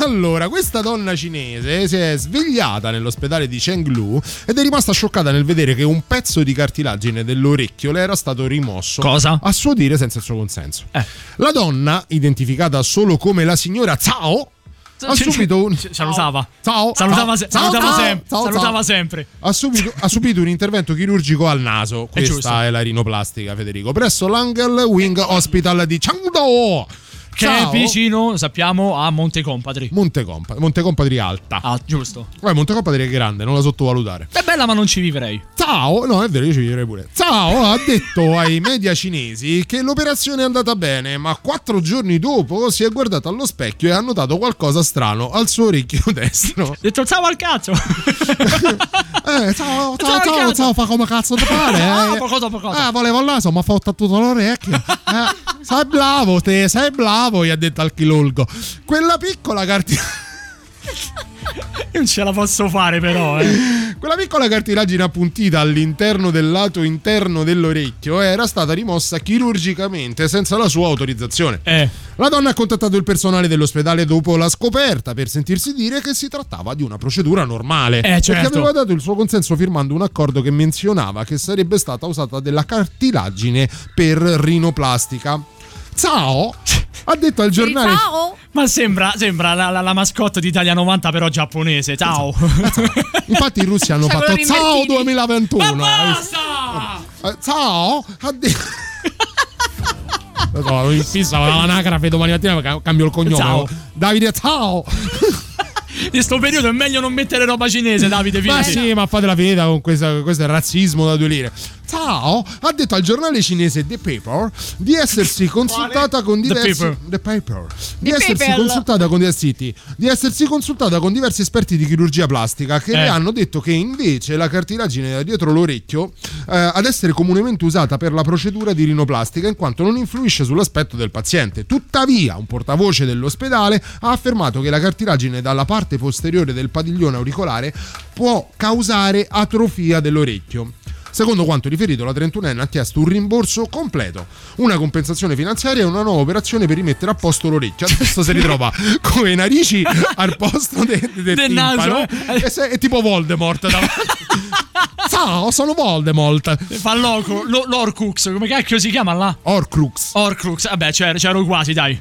Allora, questa donna cinese si è svegliata nell'ospedale di Chengdu ed è rimasta scioccata nel vedere che un pezzo di cartilagine dell'orecchio le era stato rimosso. Cosa? A suo dire senza il suo consenso. Eh. La donna, identificata solo come la signora Zhao, ha subito un... salutava. Ciao. Salutava, se- Ciao, salutava ciao. sempre. Ciao, salutava sempre. Ha subito, ha subito un intervento chirurgico al naso. È. Questa è, la rinoplastica, Federico. Presso l'Angel Wing Hospital di Chengdu. Che Ciao. è vicino, sappiamo, a Montecompatri. Montecompatri, Montecompatri alta. Ah, giusto. Poi Montecompatri è grande, non la sottovalutare. È bella, ma non ci vivrei. Ciao, no, è vero, io ci vivrei pure. Ciao ha detto ai media cinesi che l'operazione è andata bene, ma quattro giorni dopo si è guardato allo specchio e ha notato qualcosa strano al suo orecchio destro. Ha detto ciao al cazzo. Eh, ciao, ciao, Ciao, ciao, ciao, fa come cazzo ti pare? Ah, Eh, poco dopo cosa. Eh, volevo il naso, ma ha fatto tutto l'orecchio. Eh, sei bravo, te, sei bravo, gli ha detto al chirurgo. Quella piccola cartina. Non ce la posso fare, però, eh. Quella piccola cartilagine appuntita all'interno del lato interno dell'orecchio era stata rimossa chirurgicamente senza la sua autorizzazione. Eh. La donna ha contattato il personale dell'ospedale dopo la scoperta per sentirsi dire che si trattava di una procedura normale. Eh, Perché certo. aveva dato il suo consenso firmando un accordo che menzionava che sarebbe stata usata della cartilagine per rinoplastica. ciao, ha detto al giornale... Ma sembra, sembra la, la- la mascotte di Italia 90 però giapponese. Ciao. Infatti i russi hanno Cioè, fatto ciao invertiti. 2021. Ma hai visto? Eh, ciao, ha detto... No, in fissa l'anagrafe domani mattina ca- cambio il cognome. Ciao. Davide, ciao. In sto periodo è meglio non mettere roba cinese, Davide. Ma fidati. sì, ma fatela finita con questa- questo è razzismo da due lire. Ciao, ha detto al giornale cinese The Paper di essersi consultata con diversi Paper. The Paper. Di The essersi Paper. consultata con diversi di essersi consultata con diversi esperti di chirurgia plastica che le Eh. hanno detto che invece la cartilagine da dietro l'orecchio eh, ad essere comunemente usata per la procedura di rinoplastica in quanto non influisce sull'aspetto del paziente. Tuttavia, un portavoce dell'ospedale ha affermato che la cartilagine dalla parte posteriore del padiglione auricolare può causare atrofia dell'orecchio. Secondo quanto riferito, la 31enne ha chiesto un rimborso completo, una compensazione finanziaria e una nuova operazione per rimettere a posto l'orecchio. Adesso si ritrova con le narici al posto de- de- del Del naso. timpano e se- è tipo Voldemort davanti. Ciao, sono Voldemort. Fa loco, lo- l'Orcrux, come cacchio si chiama là? Orcrux. Orcrux, vabbè, c'ero, c'ero quasi, dai.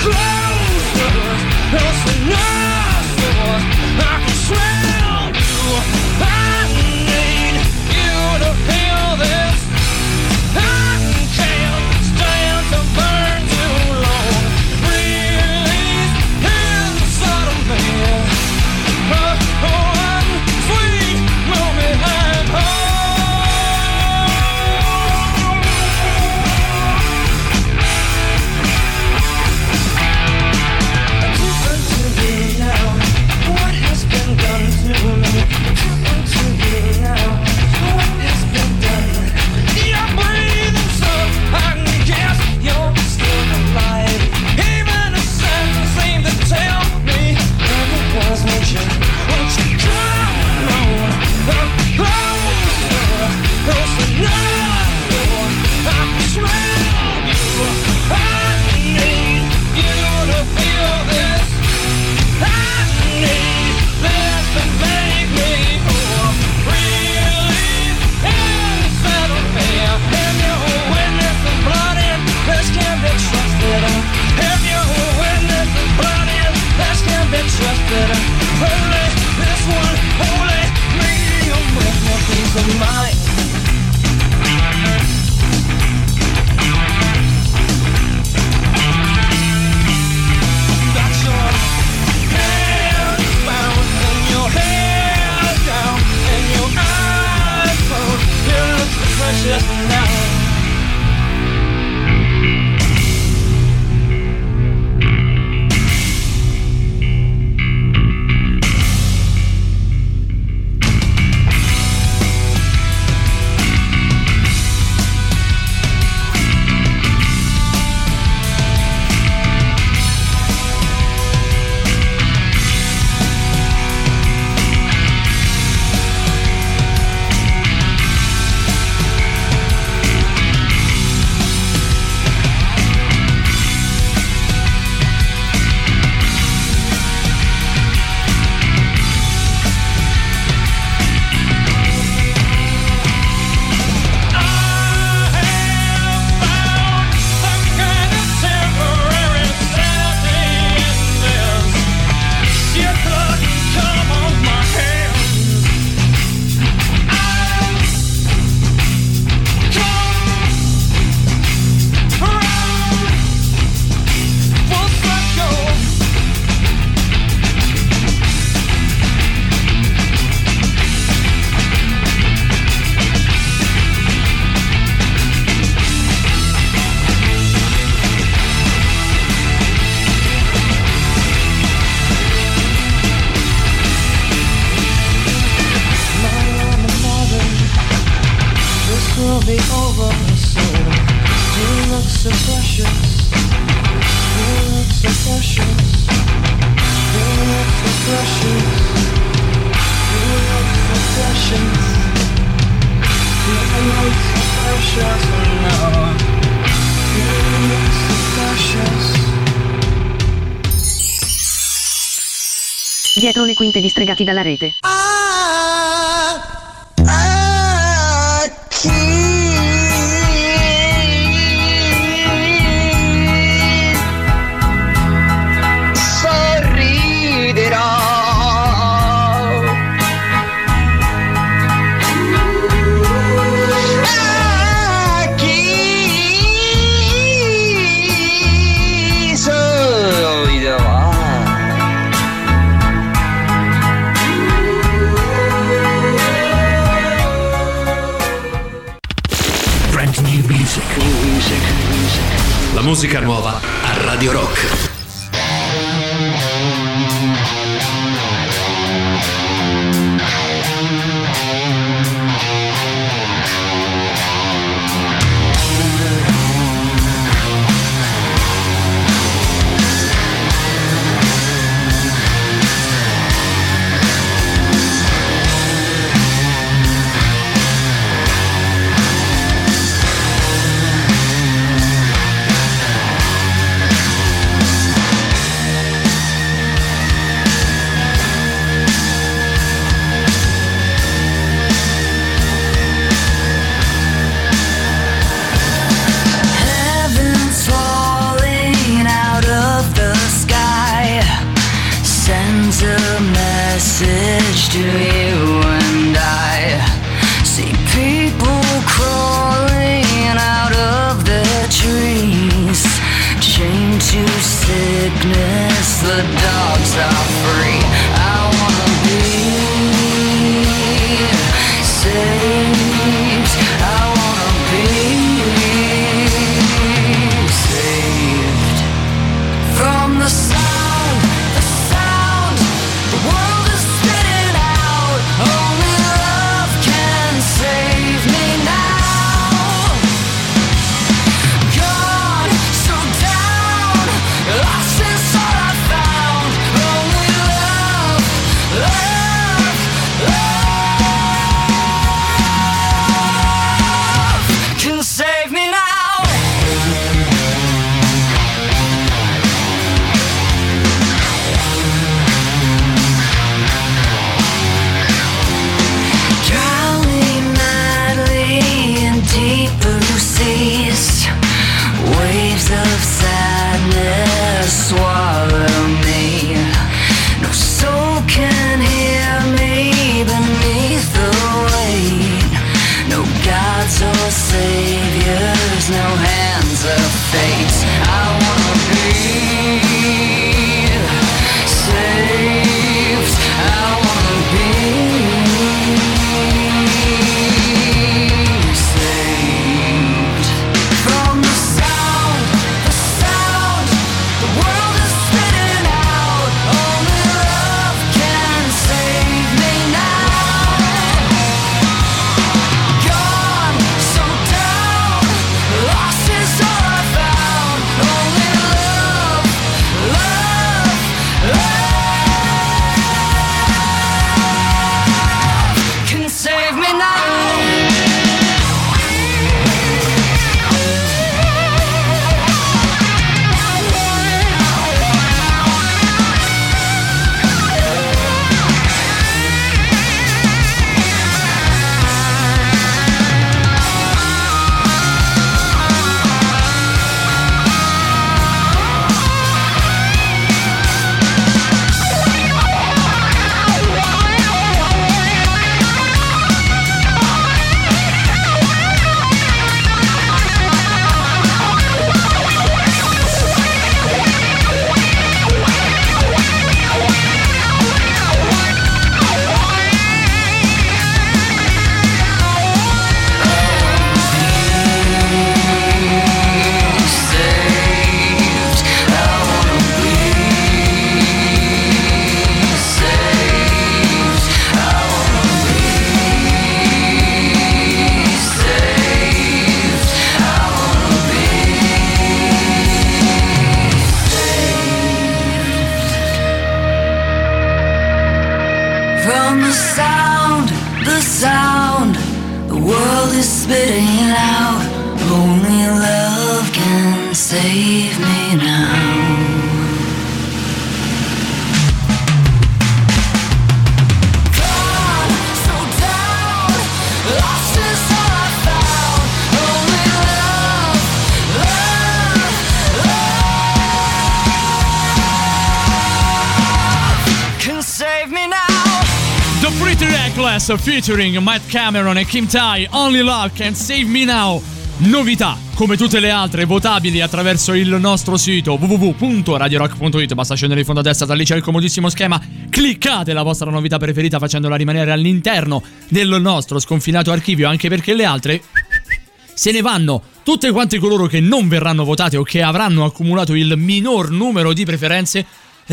Close. just now. Dalla rete. Reckless featuring Matt Cameron e Kim Tai, Only Love Can Save Me Now. Novità, come tutte le altre, votabili attraverso il nostro sito www.radiorock.it. Basta scendere in fondo a destra, da lì c'è il comodissimo schema. Cliccate la vostra novità preferita facendola rimanere all'interno del nostro sconfinato archivio, anche perché le altre se ne vanno. Tutte quante coloro che non verranno votate o che avranno accumulato il minor numero di preferenze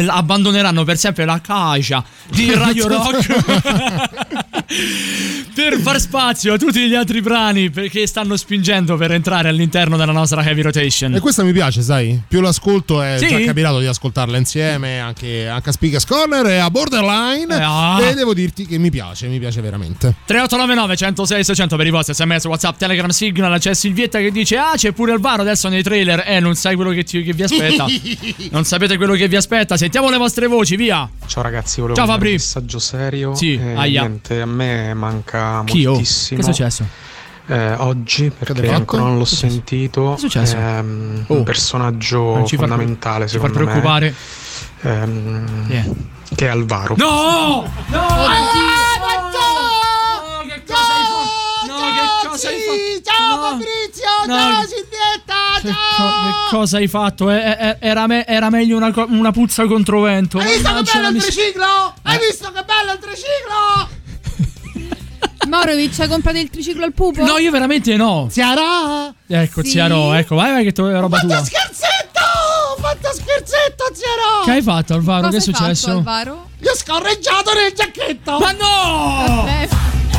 abbandoneranno per sempre la caixa di Radio Rock per far spazio a tutti gli altri brani perché stanno spingendo per entrare all'interno della nostra heavy rotation. E questa mi piace, sai? Più l'ascolto è Sì? già capitato di ascoltarla insieme anche, anche a Speakers Corner e a Borderline. Eh, ah. E devo dirti che mi piace, mi piace veramente. 3899 106 600 per i vostri sms, whatsapp, telegram, signal C'è Silvietta che dice Ah c'è pure Alvaro adesso nei trailer Eh non sai quello che, ti- che vi aspetta Non sapete quello che vi aspetta Sentiamo le vostre voci via Ciao ragazzi, volevo Ciao, Fabri. un messaggio serio. Sì, Eh, aia. niente, a me manca Chi, oh? moltissimo. Che è successo? Eh, oggi, perché ancora non l'ho Che è successo? sentito, Che è successo? ehm, Oh. un personaggio Non ci far- fondamentale ci far secondo preoccupare. me, ehm, Yeah. che è Alvaro. No! No! che cosa hai fatto? No, che cosa hai fatto? Ciao No. Fabrizio, No. ciao Silvietta, Che, co- che cosa hai fatto? Eh, eh, era, me- era meglio una, co- una puzza contro vento. Hai visto che bello il triciclo? Hai Eh. visto che bello il triciclo? Morovic, hai comprato il triciclo al pupo? No, io veramente no. Ziara? Ecco, Sì. Ziaro, ecco, vai, vai che to- è roba tua. Fatto scherzetto! Fatto scherzetto, Ziara! Che hai fatto, Alvaro? Cosa che è hai fatto, successo? Alvaro? Gli ho scorreggiato nel giacchetto! Ma no! Vabbè.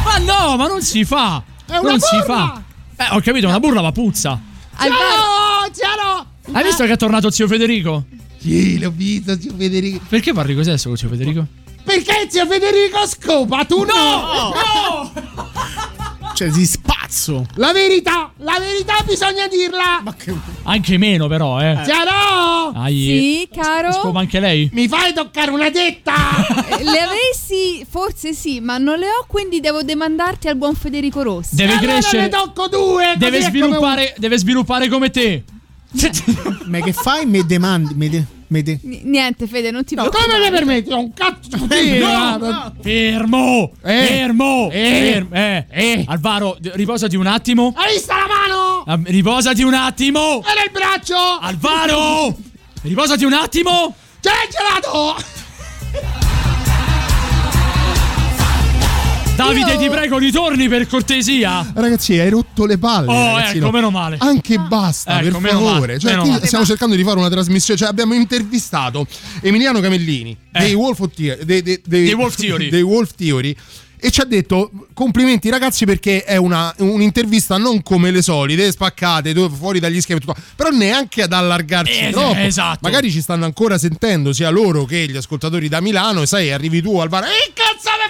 Ma no, ma non si fa! È una non si burla! fa! Eh, ho capito, una burla ma puzza. Ciao, Ziara! Hai visto che è tornato zio Federico? Sì, l'ho visto, zio Federico. Perché parli così adesso con zio Federico? Perché zio Federico scopa, tu no! No! Cioè, si spazzo. La verità, la verità bisogna dirla! Ma che. Anche meno, però, eh. Ziaro! Ai- Sì, caro? Scopa anche lei? Mi fai toccare una tetta? Eh, Le avessi, forse sì, ma non le ho, quindi devo demandarti al buon Federico Rossi. Deve allora crescere. ne tocco due! Deve è come sviluppare, deve sviluppare come te. Ma che fai? Me demandi. Me de- me de- N- Niente, Fede, non ti un- preoccupare. Come mi permetti? Ho un cazzo di no, no. Fermo! Eh. Fermo! Eh. Fermo! Eh. Eh. Alvaro, riposati un attimo. Hai visto la mano? Riposati un attimo. E nel braccio? Alvaro! Riposati un attimo. C'è il gelato! Davide, Io- ti prego, ritorni per cortesia. Ragazzi, hai rotto le palle. Oh, ragazzi, ecco, no. meno male. Anche basta, Ecco, per favore. Cioè, qui male. stiamo cercando di fare una trasmissione. Cioè, abbiamo intervistato Emiliano Camellini Eh. dei Wolf Theory, dei, dei- dei- Dei Wolf Theory. dei Wolf Theory, E ci ha detto complimenti ragazzi perché è una, un'intervista non come le solite, spaccate, fuori dagli schemi tutto, però neanche ad allargarsi Eh, troppo. esatto. Magari ci stanno ancora sentendo sia loro che gli ascoltatori da Milano e sai, arrivi tu al bar. E cazzo me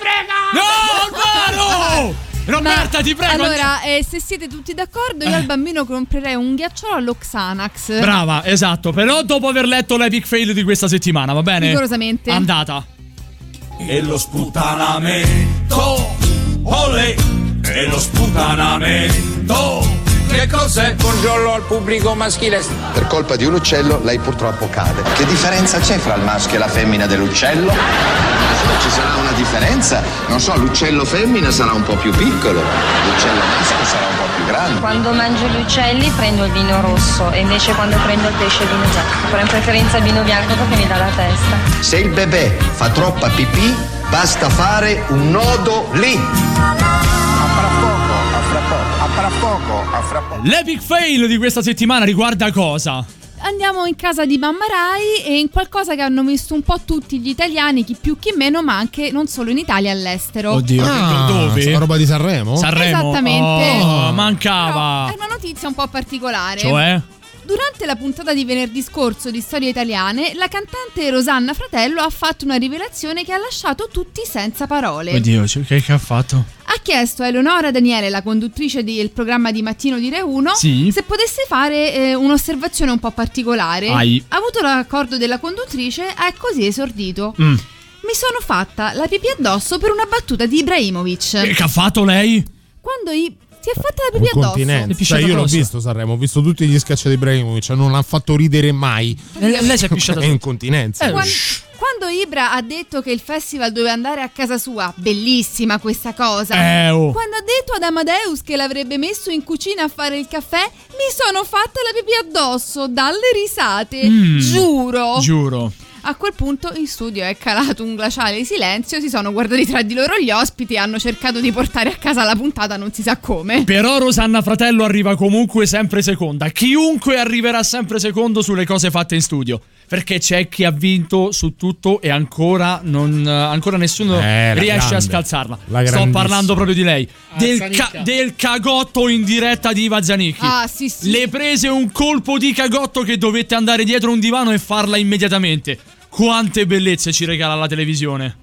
No, frega! Alvaro! Roberta, ti prego. Allora, eh, se siete tutti d'accordo, io al bambino comprerei un ghiacciolo allo Xanax. Brava, esatto. Però dopo aver letto l'epic fail di questa settimana, va bene? Rigorosamente. Andata. E lo sputanamento, olè, e lo sputanamento. Che cos'è? Buongiorno al pubblico maschile. Per colpa di un uccello lei purtroppo cade. Che differenza c'è fra il maschio e la femmina dell'uccello? Ci sarà una differenza? Non so, l'uccello femmina sarà un po' più piccolo, l'uccello maschio sarà un po' più grande. Quando mangio gli uccelli prendo il vino rosso e invece quando prendo il pesce il vino bianco. Però in preferenza il vino bianco perché mi dà la testa. Se il bebè fa troppa pipì, basta fare un nodo lì. L'epic fail di questa settimana riguarda cosa? Andiamo in casa di Mamma Rai e in qualcosa che hanno visto un po' tutti gli italiani, chi più chi meno, ma anche non solo in Italia, all'estero. Oddio, Ah, dove? sta roba di Sanremo? Sanremo. Esattamente. Oh, mancava. È una notizia un po' particolare. Cioè? Durante la puntata di venerdì scorso di Storie Italiane, la cantante Rosanna Fratello ha fatto una rivelazione che ha lasciato tutti senza parole. Oddio, cioè, che, che ha fatto? Ha chiesto a Eleonora Daniele, la conduttrice del programma di mattino di Re 1, Sì. se potesse fare eh, un'osservazione un po' particolare. Ai. Ha avuto l'accordo della conduttrice e così esordito. Mm. Mi sono fatta la pipì addosso per una battuta di Ibrahimovic. Che, che ha fatto lei? Quando i- si è fatta la pipì addosso. Cioè, io l'ho visto Sanremo, ho visto tutti gli sketch di Ibrahimovic, non l'ha fatto ridere mai. Eh, lei si è pisciata È incontinenza. Quan- Quando Ibra ha detto che il festival doveva andare a casa sua, bellissima questa cosa. Eh, oh. Quando ha detto ad Amadeus che l'avrebbe messo in cucina a fare il caffè, mi sono fatta la pipì addosso dalle risate. Mm. Giuro. Giuro. A quel punto in studio è calato un glaciale di silenzio, si sono guardati tra di loro gli ospiti e hanno cercato di portare a casa la puntata non si sa come. Però Rosanna Fratello arriva comunque sempre seconda. Chiunque arriverà sempre secondo sulle cose fatte in studio. Perché c'è chi ha vinto su tutto e ancora, non, ancora nessuno Eh, riesce a grande. scalzarla. La Sto parlando proprio di lei. Del, Zanicca. ca- del cagotto in diretta di Iva Zanicchi. Ah, sì, sì. Le prese un colpo di cagotto che dovette andare dietro un divano e farla immediatamente. Quante bellezze ci regala la televisione.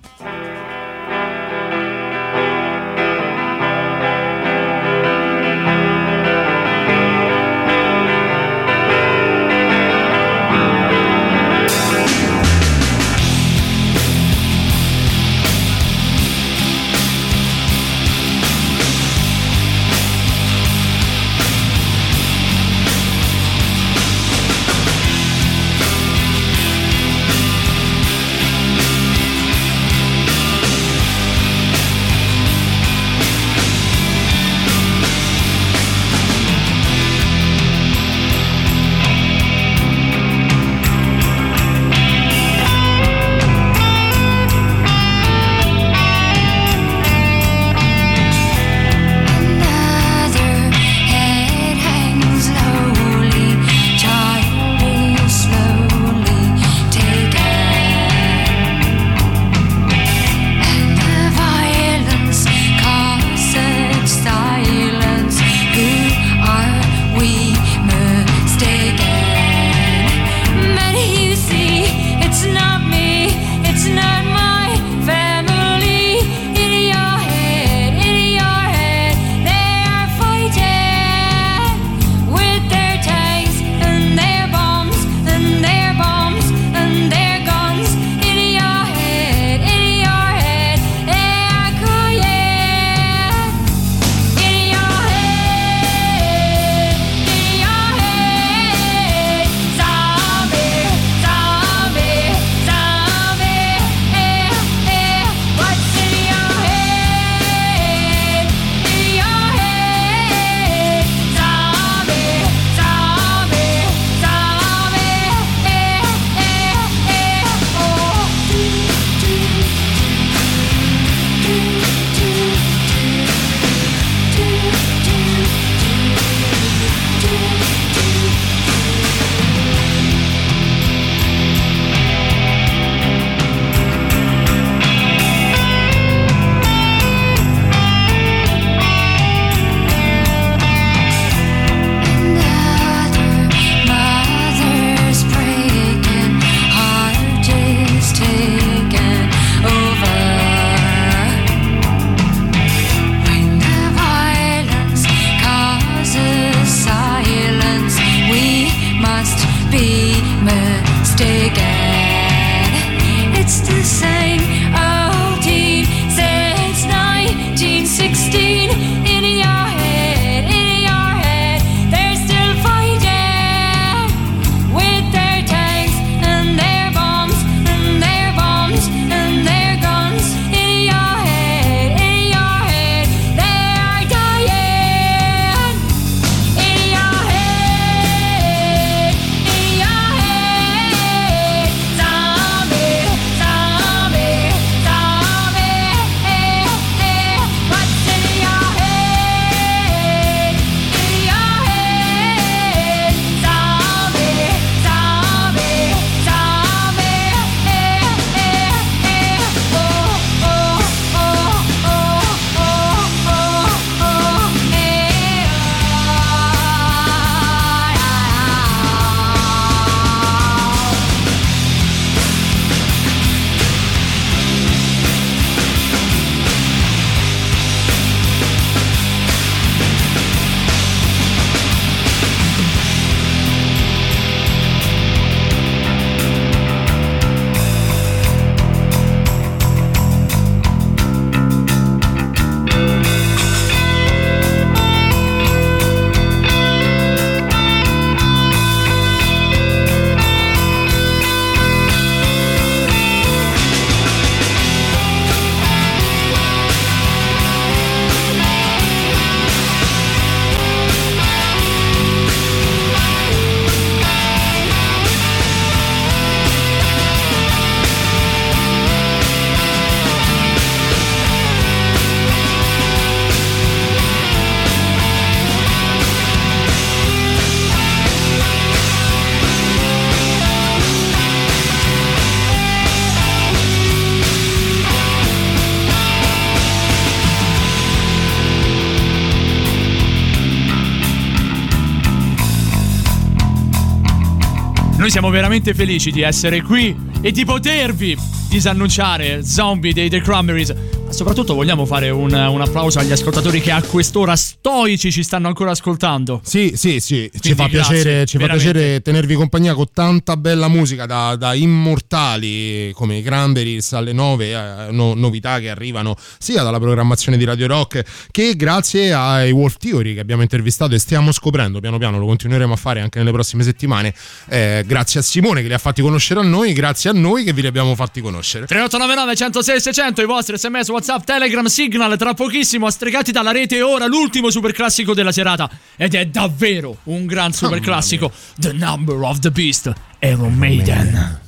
Siamo veramente felici di essere qui e di potervi disannunciare Zombie dei The Cranberries. Soprattutto vogliamo fare un, un applauso agli ascoltatori che a quest'ora stoici ci stanno ancora ascoltando. Sì, sì, sì, ci Quindi fa grazie, piacere, ci fa piacere tenervi compagnia con tanta bella musica da, da immortali come i Cranberries alle 9, eh, no- novità che arrivano sia dalla programmazione di Radio Rock che grazie ai Wolf Theory che abbiamo intervistato e stiamo scoprendo piano piano, lo continueremo a fare anche nelle prossime settimane, eh, grazie a Simone che li ha fatti conoscere a noi, grazie a noi che vi li abbiamo fatti conoscere. 3899 106 600 i vostri sms whatsapp telegram signal tra pochissimo stregati dalla rete ora l'ultimo super classico della serata. Ed è davvero un gran super classico The Number of the Beast Iron Maiden.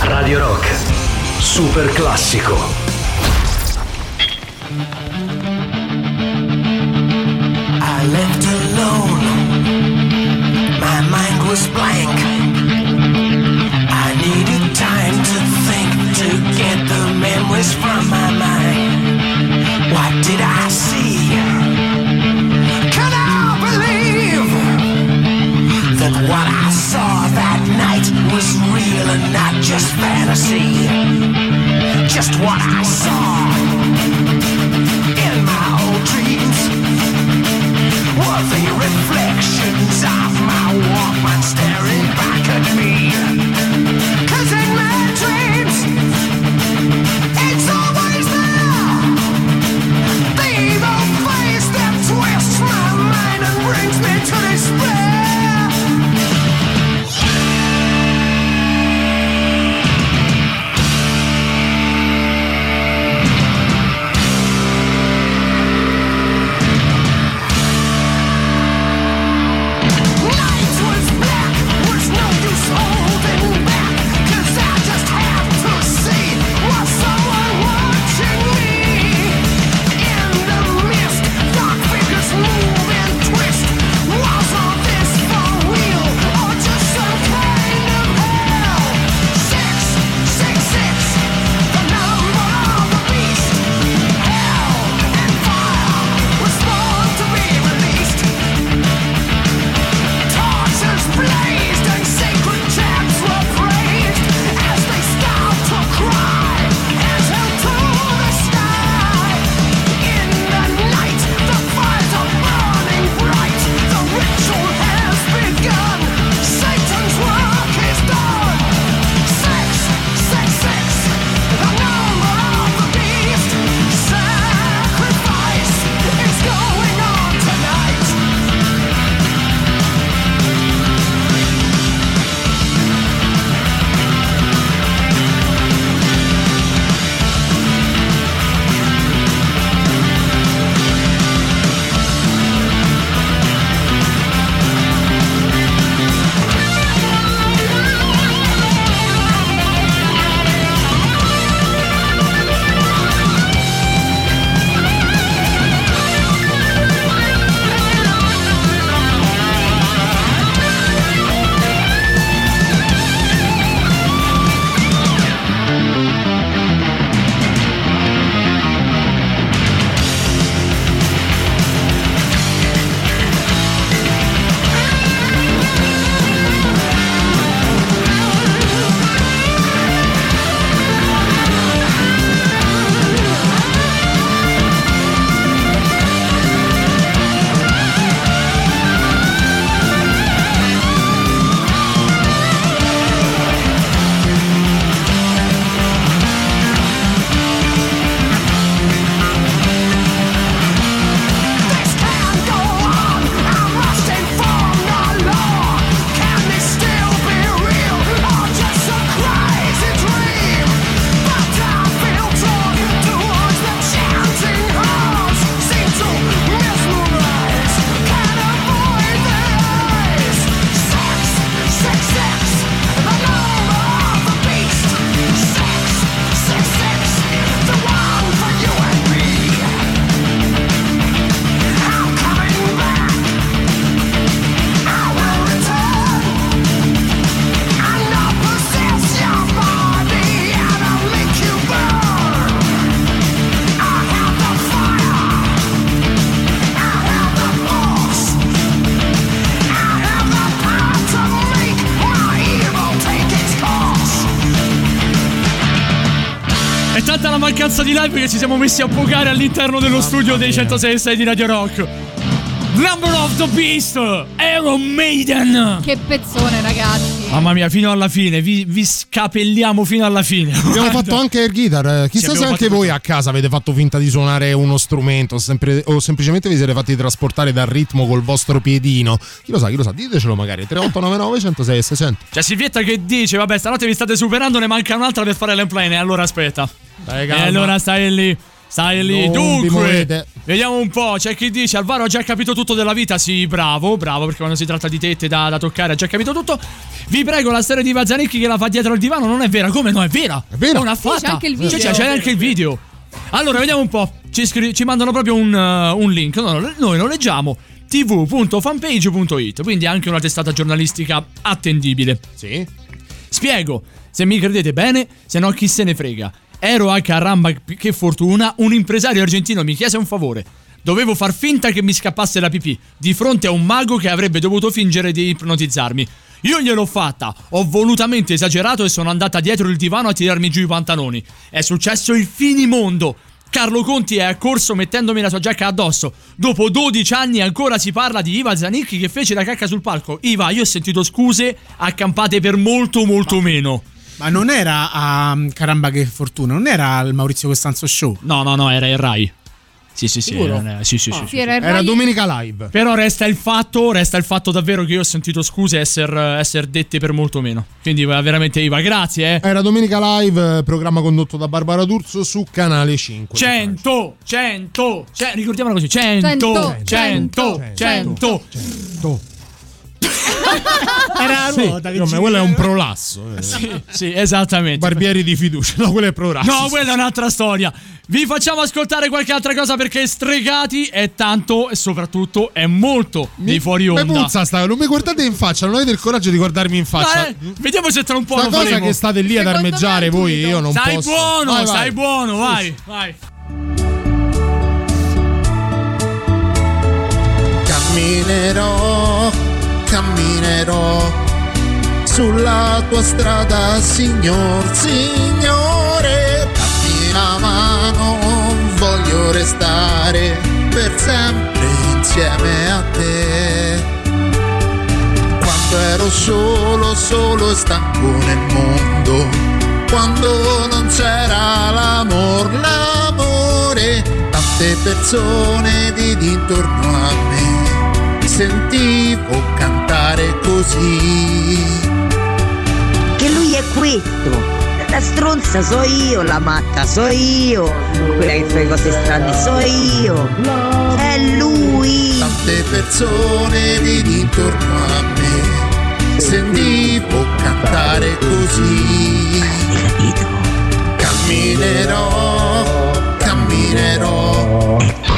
Radio Rock, super fantasy? Just what I saw in my old dreams were the reflections of my Walkman staring live che ci siamo messi a pogare all'interno dello studio dei 106 di Radio Rock. Number of the Beast, Iron Maiden. Che pezzone, ragazzi. Mamma mia, fino alla fine, vi, vi scapelliamo fino alla fine. Abbiamo fatto anche air guitar. eh. Chissà Sì, se anche voi a casa avete fatto finta di suonare uno strumento o, sempre- o semplicemente vi siete fatti trasportare dal ritmo col vostro piedino. Chi lo sa, chi lo sa, ditecelo magari. 3899 106 e 600. C'è Silvietta che dice, vabbè, stanotte vi state superando, ne manca un'altra per fare l'emplane. Allora aspetta. Dai, E allora stai lì. Stai lì. Non Dunque, vediamo un po'. C'è chi dice: Alvaro ha già capito tutto della vita. Sì, bravo, bravo, perché quando si tratta di tette da, da toccare ha già capito tutto. Vi prego, la storia di Vazzanicchi che la fa dietro al divano non è vera. Come no? È vera. È vera. una Sì, fatta. c'è anche il video. Cioè, c'è, c'è anche il video. Allora, vediamo un po'. Ci, scri- ci mandano proprio un, uh, un link. No, no, noi lo leggiamo tv.fanpage.it, quindi anche una testata giornalistica attendibile. Sì. Spiego, se mi credete bene, se no chi se ne frega. Ero a caramba, che fortuna, un impresario argentino mi chiese un favore. Dovevo far finta che mi scappasse la pipì di fronte a un mago che avrebbe dovuto fingere di ipnotizzarmi. Io gliel'ho fatta, ho volutamente esagerato e sono andata dietro il divano a tirarmi giù i pantaloni. È successo il finimondo. Carlo Conti è accorso mettendomi la sua giacca addosso. Dopo 12 anni ancora si parla di Iva Zanicchi che fece la cacca sul palco. Iva, io ho sentito scuse accampate per molto molto meno. Ma non era a Caramba che fortuna, non era al Maurizio Costanzo Show. No, no, no, era il Rai. Sì, sì, sì, Sicuro? era- sì, sì, Ah. sì, Sì, sì. era Era domenica live. Però resta il fatto, resta il fatto davvero che io ho sentito scuse essere esser dette per molto meno. Quindi va- veramente Iva, grazie, eh. Era domenica live, eh, programma condotto da Barbara D'Urso su canale 5. 100, 100, cioè, ricordiamolo così, 100, 100, 100, 100. Era la Sì, ruota che insomma, gira. quello è un prolasso. eh. Sì, sì, esattamente. Barbieri di fiducia. No, quello è prolasso. No, quella è un'altra storia. Vi facciamo ascoltare qualche altra cosa perché Stregati è tanto e soprattutto è molto di fuori Mi onda. puzza sta, non mi guardate in faccia, non avete il coraggio di guardarmi in faccia. Dai, vediamo se tra un po' Sta lo cosa faremo. che state lì ad armeggiare me voi, io non Stai posso. buono, Vai, vai. stai buono, vai, vai. Camminerò, camminerò sulla tua strada, signor, signore. Dammi la mano, voglio restare per sempre insieme a te. Quando ero solo, solo e stanco nel mondo, quando non c'era l'amor, l'amore, tante persone di dintorno a me sentivo cantare così. Che lui è questo. La stronza so io, la matta so io, quella che fa le cose strane so io. È lui. Tante persone di dintorno a me sentivo cantare così. Camminerò, camminerò.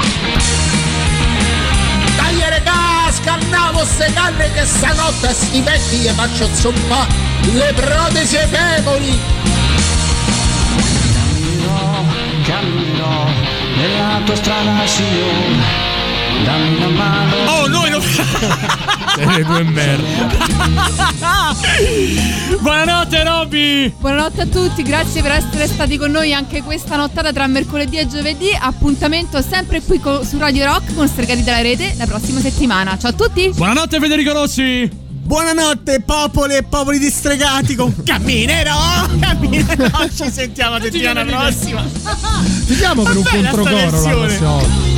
Ste canne che stanotte sti vecchi e faccio zoppa le protesi ai femori. Cammino nella tua strada, signore. Dammi una mano. Oh, noi non. Siete due merda. Buonanotte, Robby. Buonanotte a tutti, grazie per essere stati con noi anche questa nottata tra mercoledì e giovedì. Appuntamento sempre qui co- su Radio Rock con Stregati della Rete la prossima settimana. Ciao a tutti! Buonanotte, Federico Rossi. Buonanotte popoli e popoli distregati con Camminerò, camminerò, ci sentiamo settimana prossima. Vediamo per un controcoro la prossima volta.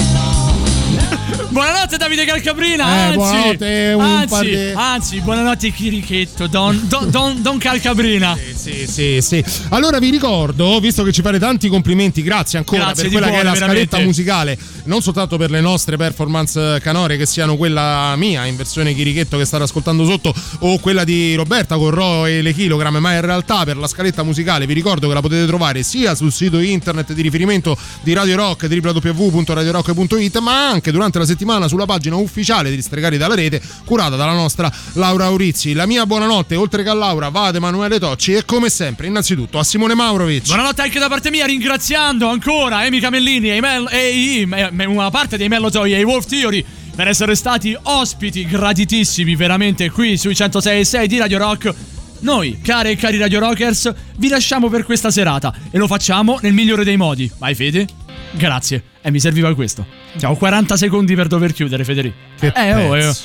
Buonanotte, Davide Calcabrina. Eh, anzi, buonanotte, un par anzi, anzi, buonanotte, Chirichetto. Don, don, don, don Calcabrina. Sì, sì, sì. Allora vi ricordo, visto che ci fate tanti complimenti, grazie ancora Grazie per quella che è la scaletta veramente. musicale, non soltanto per le nostre performance canore, che siano quella mia in versione chirichetto che state ascoltando sotto, o quella di Roberta con Ro e le chilogramme, ma in realtà per la scaletta musicale vi ricordo che la potete trovare sia sul sito internet di riferimento di Radio Rock, www.radiorock.it, ma anche durante la settimana sulla pagina ufficiale di Stregati dalla Rete, curata dalla nostra Laura Aurizzi. La mia buonanotte, oltre che a Laura, va ad Emanuele Tocci e come sempre, innanzitutto a Simone Maurovic. Buonanotte anche da parte mia, ringraziando ancora Amy Camellini e, Mel- e e- una parte dei Mellotoi e i Wolf Theory per essere stati ospiti graditissimi veramente qui sui 106.6 di Radio Rock. noi, care e cari Radio Rockers, vi lasciamo per questa serata e lo facciamo nel migliore dei modi. Vai Fede? Grazie. E mi serviva questo. Ho 40 secondi per dover chiudere, Federico. Che eh, oh, eh, oh.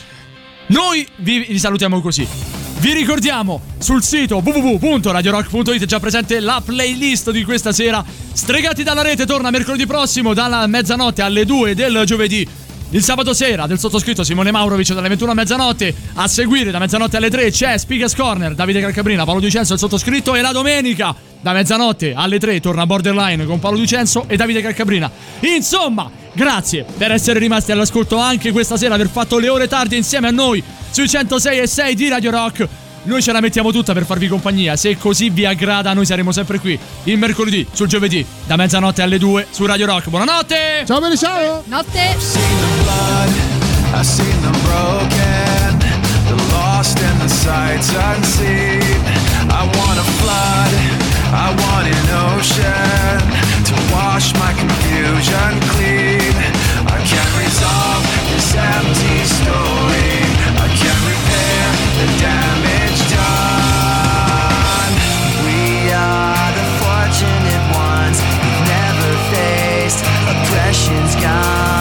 Noi vi, vi salutiamo così. Vi ricordiamo sul sito www.radiorock.it è già presente la playlist di questa sera. Stregati dalla rete torna mercoledì prossimo dalla mezzanotte alle 2 del giovedì. Il sabato sera del sottoscritto Simone Maurovic dalle 21 a mezzanotte. A seguire da mezzanotte alle 3 c'è Speakers Corner, Davide Calcabrina, Paolo Dicenzo, il sottoscritto. E la domenica da mezzanotte alle 3 torna Borderline con Paolo Dicenzo e Davide Calcabrina. Insomma, grazie per essere rimasti all'ascolto anche questa sera, aver fatto le ore tardi insieme a noi sui 106 e 6 di Radio Rock. Noi ce la mettiamo tutta per farvi compagnia. Se così vi aggrada, noi saremo sempre qui il mercoledì, sul giovedì, da mezzanotte alle 2 su Radio Rock. Buonanotte! Ciao belli, ciao! Notte! I've seen them broken, the lost passion's gone.